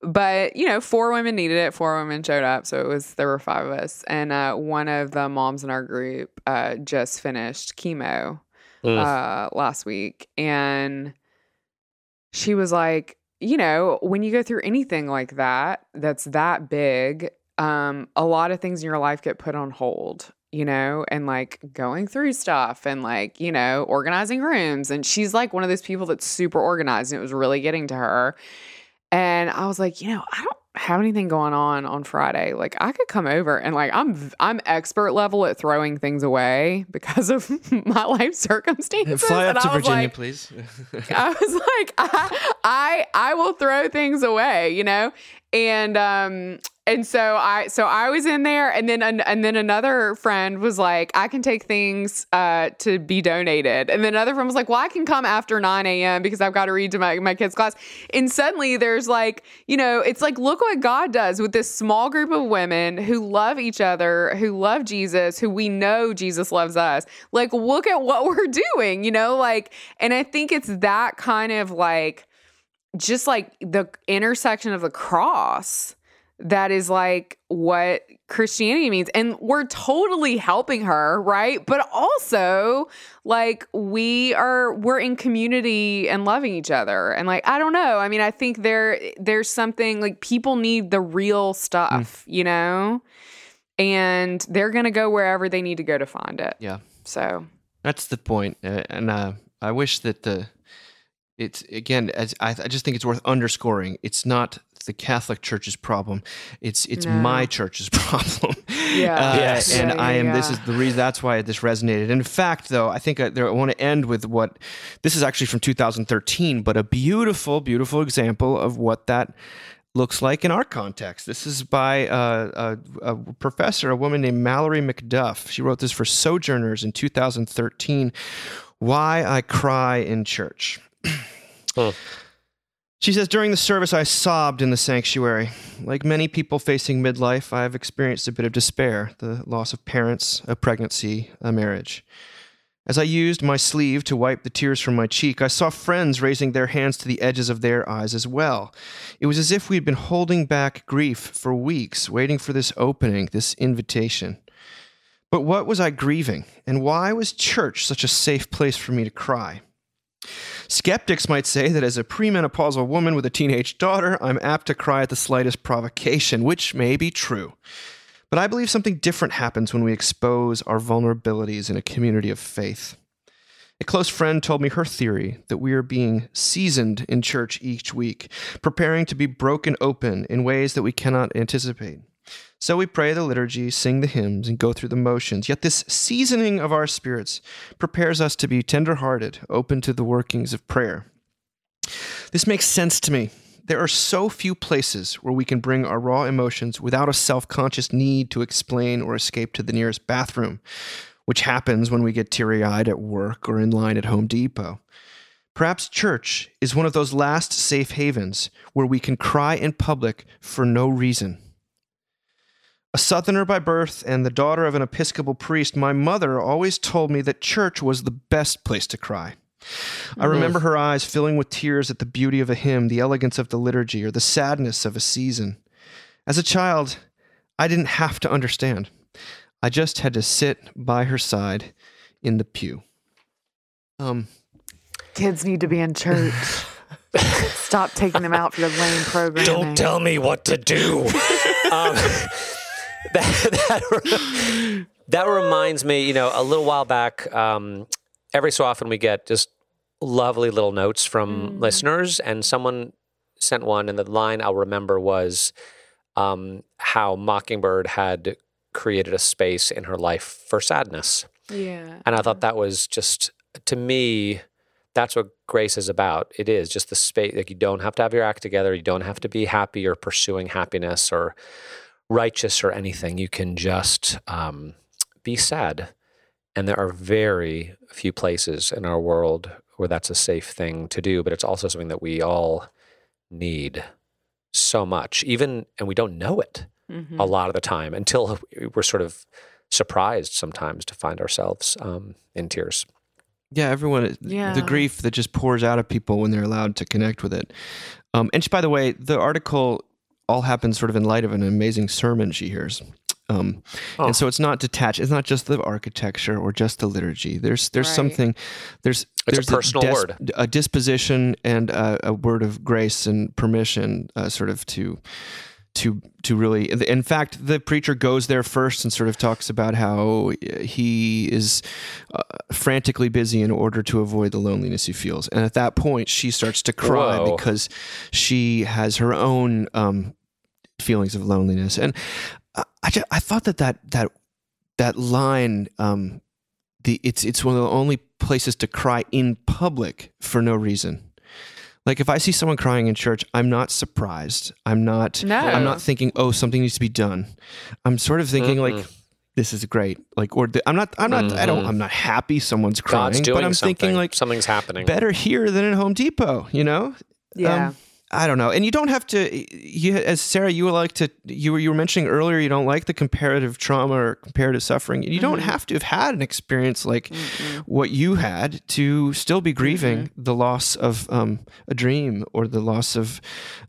but you know, four women needed it. Four women showed up, so it was there were five of us, and uh, one of the moms in our group uh, just finished chemo. Uh, last week, and she was like, you know, when you go through anything like that, that's that big, um, a lot of things in your life get put on hold, you know, and like going through stuff and like, you know, organizing rooms. And she's like one of those people that's super organized and it was really getting to her. And I was like, you know, I don't have anything going on on Friday. Like I could come over and like I'm I'm expert level at throwing things away because of [laughs] my life circumstances. fly And up to I was Virginia, like, please. [laughs] I was like, I, I I will throw things away, you know, and um and so I so I was in there, and then an, and then another friend was like, I can take things uh to be donated, and then another friend was like, Well, I can come after nine a.m. because I've got to read to my my kids' class, and suddenly there's like, you know, it's like look what God does with this small group of women who love each other, who love Jesus, who we know Jesus loves us. Like, look at what [laughs] we're doing, you know, like, and I think it's that kind of like just like the intersection of the cross that is like what Christianity means. And we're totally helping her, right? But also like we are we're in community and loving each other. And like I don't know. I mean, I think there there's something like people need the real stuff, you know? And they're going to go wherever they need to go to find it. yeah. So, That's the point, uh, and uh, I wish that the it's again. As I, I just think it's worth underscoring. It's not the Catholic Church's problem. It's it's No. my church's [laughs] problem. Yeah. Uh, Yes. and Yeah, I am. yeah, This is the reason. That's why this resonated. In fact, though, I think I, there, I want to end with what this is actually from 2013, but a beautiful, beautiful example of what that looks like in our context. This is by uh, a, a professor, a woman named Mallory McDuff. She wrote this for Sojourners in 2013. Why I Cry in Church. She says, During the service, I sobbed in the sanctuary. Like many people facing midlife, I have experienced a bit of despair the loss of parents, a pregnancy, a marriage. As I used my sleeve to wipe the tears from my cheek, I saw friends raising their hands to the edges of their eyes as well. It was as if we had been holding back grief for weeks, waiting for this opening, this invitation. But what was I grieving, and why was church such a safe place for me to cry? Skeptics might say that as a premenopausal woman with a teenage daughter, I'm apt to cry at the slightest provocation, which may be true. But I believe something different happens when we expose our vulnerabilities in a community of faith. A close friend told me her theory that we are being seasoned in church each week, preparing to be broken open in ways that we cannot anticipate. So we pray the liturgy, sing the hymns, and go through the motions. Yet this seasoning of our spirits prepares us to be tender-hearted, open to the workings of prayer. This makes sense to me. There are so few places where we can bring our raw emotions without a self conscious need to explain or escape to the nearest bathroom, which happens when we get teary eyed at work or in line at Home Depot. Perhaps church is one of those last safe havens where we can cry in public for no reason. A Southerner by birth and the daughter of an Episcopal priest, my mother always told me that church was the best place to cry. I remember her eyes filling with tears at the beauty of a hymn, the elegance of the liturgy, or the sadness of a season. As a child, I didn't have to understand. I just had to sit by her side in the pew. Um, Kids need to be in church. [laughs] Stop taking them out for your lame programming. Don't tell me what to do. [laughs] um, [laughs] that, that, that reminds me, you know, a little while back, um, every so often we get just lovely little notes from listeners, and someone sent one, and the line I'll remember was um, how Mockingbird had created a space in her life for sadness. Yeah. And I thought that was just, to me, that's what grace is about. It is just the space, like you don't have to have your act together. You don't have to be happy or pursuing happiness or righteous or anything. You can just um, be sad. And there are very few places in our world where that's a safe thing to do, but it's also something that we all need so much, even, and we don't know it Mm-hmm. a lot of the time until we're sort of surprised sometimes to find ourselves um, in tears. yeah, everyone, Yeah. the grief that just pours out of people when they're allowed to connect with it. Um, and by the way, the article all happens sort of in light of an amazing sermon she hears. Um, Oh. And so it's not detached. It's not just the architecture or just the liturgy. There's there's Right. something. There's It's a there's personal des- word. a disposition, and a, a word of grace and permission, uh, sort of to to to really. In fact, the preacher goes there first and sort of talks about how he is uh, frantically busy in order to avoid the loneliness he feels. And at that point, she starts to cry Whoa. because she has her own um, feelings of loneliness. And I, I, I thought that that that that line, um, the it's it's one of the only places to cry in public for no reason. Like if I see someone crying in church, I'm not surprised. I'm not. No. I'm not thinking, oh, something needs to be done. I'm sort of thinking like, Mhm. this is great. Like, or the, I'm not. I'm not. I don't. Mhm. I'm not happy someone's crying, God's doing but I'm something. thinking like something's happening. better here than at Home Depot. You know. Yeah. Um, I don't know, and you don't have to. You, as Sarah, you like to. You were you were mentioning earlier, you don't like the comparative trauma or comparative suffering. You don't have to have had an experience like what you had to still be grieving the loss of um, a dream or the loss of,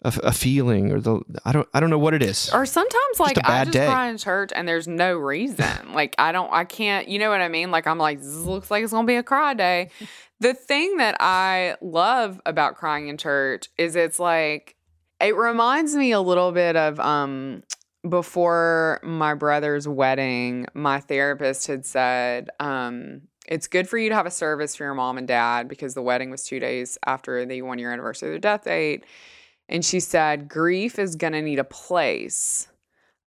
of a feeling or the I don't I don't know what it is. Or sometimes like I just day. cry in church and there's no reason. like I don't I can't you know what I mean? Like I'm like, this looks like it's gonna be a cry day. The thing that I love about crying in church is it's like it reminds me a little bit of um before my brother's wedding, my therapist had said, um, it's good for you to have a service for your mom and dad because the wedding was two days after the one year anniversary of their death date. And she said, grief is going to need a place.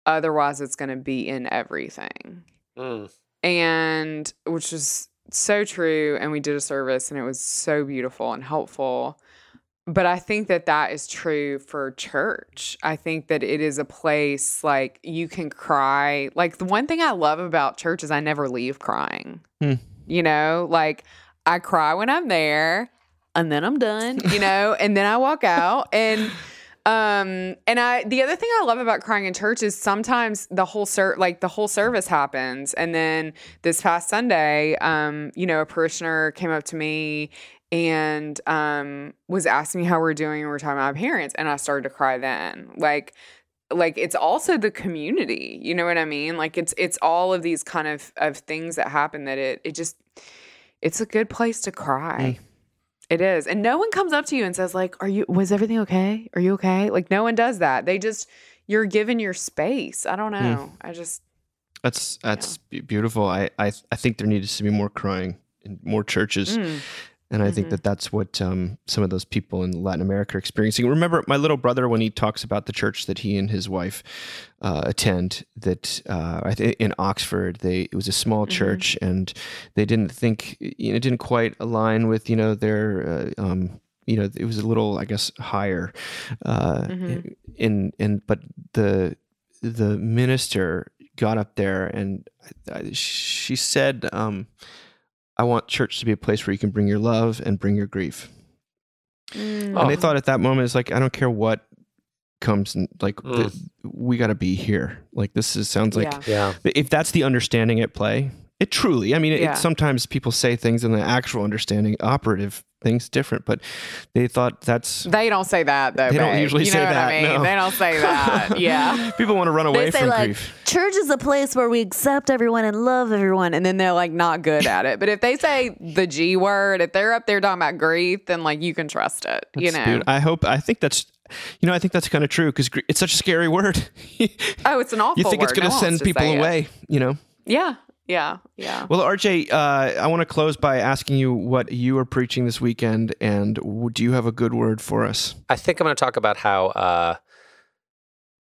Otherwise, it's going to be in everything. Mm. And which is so true. And we did a service and it was so beautiful and helpful. But I think that that is true for church. I think that it is a place like you can cry. Like the one thing I love about church is I never leave crying. Hmm. You know, like I cry when I'm there and then I'm done, you know, and then I walk out and um and I the other thing I love about crying in church is sometimes the whole ser- like the whole service happens and then this past Sunday um you know a parishioner came up to me and um was asking me how we're doing and we are talking about parents and I started to cry then like like it's also the community. You know what I mean? Like it's it's all of these kind of of things that happen that it it just it's a good place to cry. It is. And no one comes up to you and says like, "Are you was everything okay? Are you okay?" Like no one does that. They just you're given your space. I don't know. I just That's that's be- beautiful. I, I I think there needs to be more crying in more churches, Mm. And I think that that's what um, some of those people in Latin America are experiencing. Remember, my little brother when he talks about the church that he and his wife uh, attend, that uh, I think in Oxford, they it was a small church, and they didn't think you know it didn't quite align with you know their. Uh, um, you know, it was a little, I guess, higher, uh, in in, but the the minister got up there and I, she said, um, "I want church to be a place where you can bring your love and bring your grief." Mm. And they thought at that moment, it's like I don't care what comes, in, like the, we got to be here. Like this is sounds like Yeah. Yeah. if that's the understanding at play, it truly. I mean, it, Yeah. sometimes people say things and the actual understanding, operative things, different. But they thought that's They don't say that though. They don't usually you say know what that, I mean? no. They don't say that. [laughs] Yeah. people want to run away They say from like grief. church is a place where we accept everyone and love everyone. And then they're like not good at it. But if they say the G word, if they're up there talking about grief, then like you can trust it. you know. beaut- I hope. I think that's. You know, I think that's kind of true because it's such a scary [laughs] word. oh, it's an awful You think it's going to one send people say it. away. You know. Yeah. Yeah. Yeah. Well, RJ, uh, I want to close by asking you what you are preaching this weekend, and w- do you have a good word for us? I think I'm going to talk about how uh,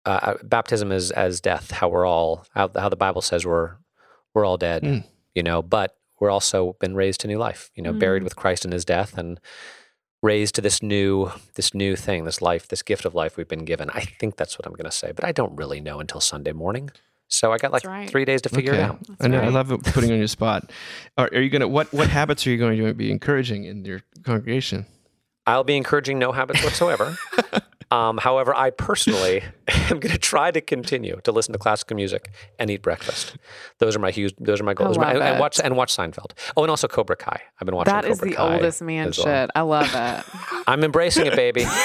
uh, baptism is as death. How we're all how, how the Bible says we're we're all dead, Mm. you know, but we're also been raised to new life. You know, buried with Christ in His death and raised to this new this new thing, this life, this gift of life we've been given. I think that's what I'm going to say, but I don't really know until Sunday morning. So I got like right. three days to figure it Okay. out. I know. I love putting on your spot. Are, are you going to what what habits are you going to be encouraging in your congregation? I'll be encouraging no habits whatsoever. [laughs] um, however, I personally [laughs] am going to try to continue to listen to classical music and eat breakfast. Those are my huge. Those are my goals. love and, and watch and watch Seinfeld. Oh, and also Cobra Kai. I've been watching. That is Cobra the Kai oldest man as well. shit. I love it. I'm embracing it, baby. [laughs]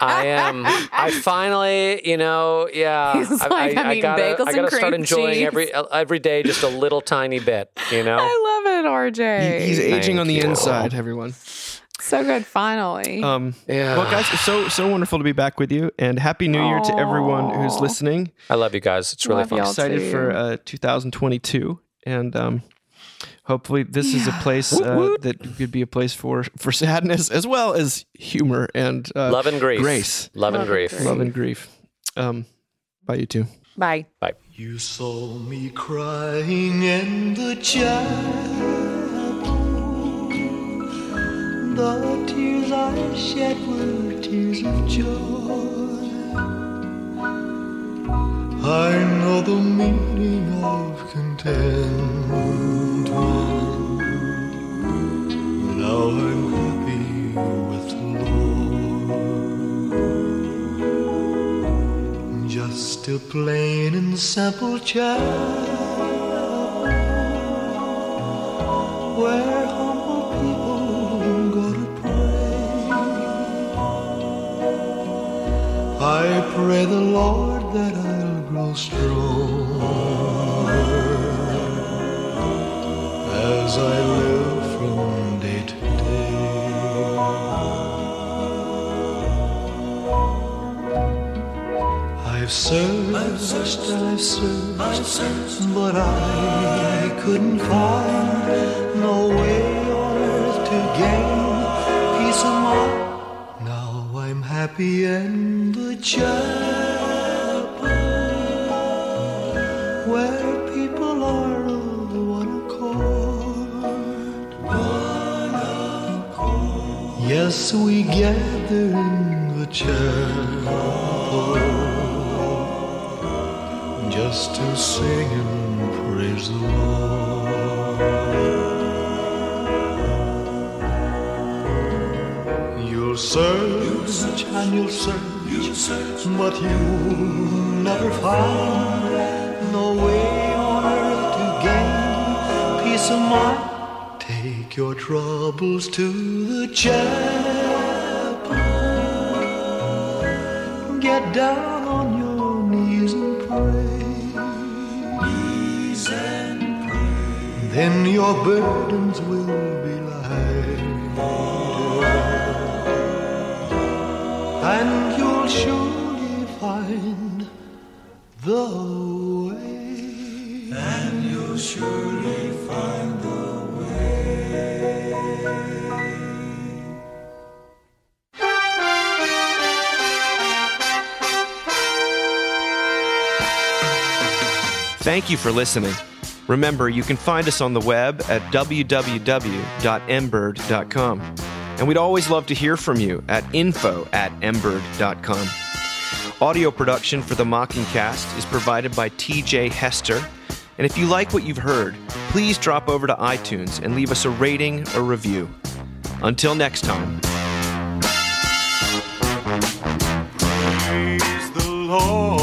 I am. I [laughs] finally, you know, yeah. He's I, like, I, I'm I gotta, bagels I gotta start cream enjoying cheese. every every day just a little tiny bit. You know. [laughs] I love it, RJ. He- he's aging on the you. inside, everyone. so good. Finally. Um, Yeah. Well, guys, it's so so wonderful to be back with you, and happy New Year to everyone who's listening. I love you guys. It's really Love fun. y'all. Excited too. for uh, 2022, and um, hopefully this is a place uh, that could be a place for for sadness as well as humor and uh, Love and grief. grace, Love and Love and grief. grief. love and grief. Um, bye, you two. Bye. Bye. You saw me crying in the chapel. The tears I shed were tears of joy. I know the meaning of contentment. Just a plain and simple chapel where humble people go to pray. I pray the Lord that I'll grow stronger as I live from day to day. I've searched, I've searched, I've searched, but I couldn't find no way on earth to gain peace of mind. Now I'm happy in the chapel where people are Yes, we gather in the chapel just to sing and praise the Lord. You'll search and you'll search, but you'll never find no way on earth to gain peace of mind. Take your troubles to the chapel. Get down on your knees and pray. Knees and pray. Then your burdens will be light. And you'll show. Thank you for listening. Remember, you can find us on the web at www.mbird.com. And we'd always love to hear from you at info at mbird.com. Audio production for the Mockingcast is provided by TJ Hester. And if you like what you've heard, please drop over to iTunes and leave us a rating or review. Until next time. Praise the Lord.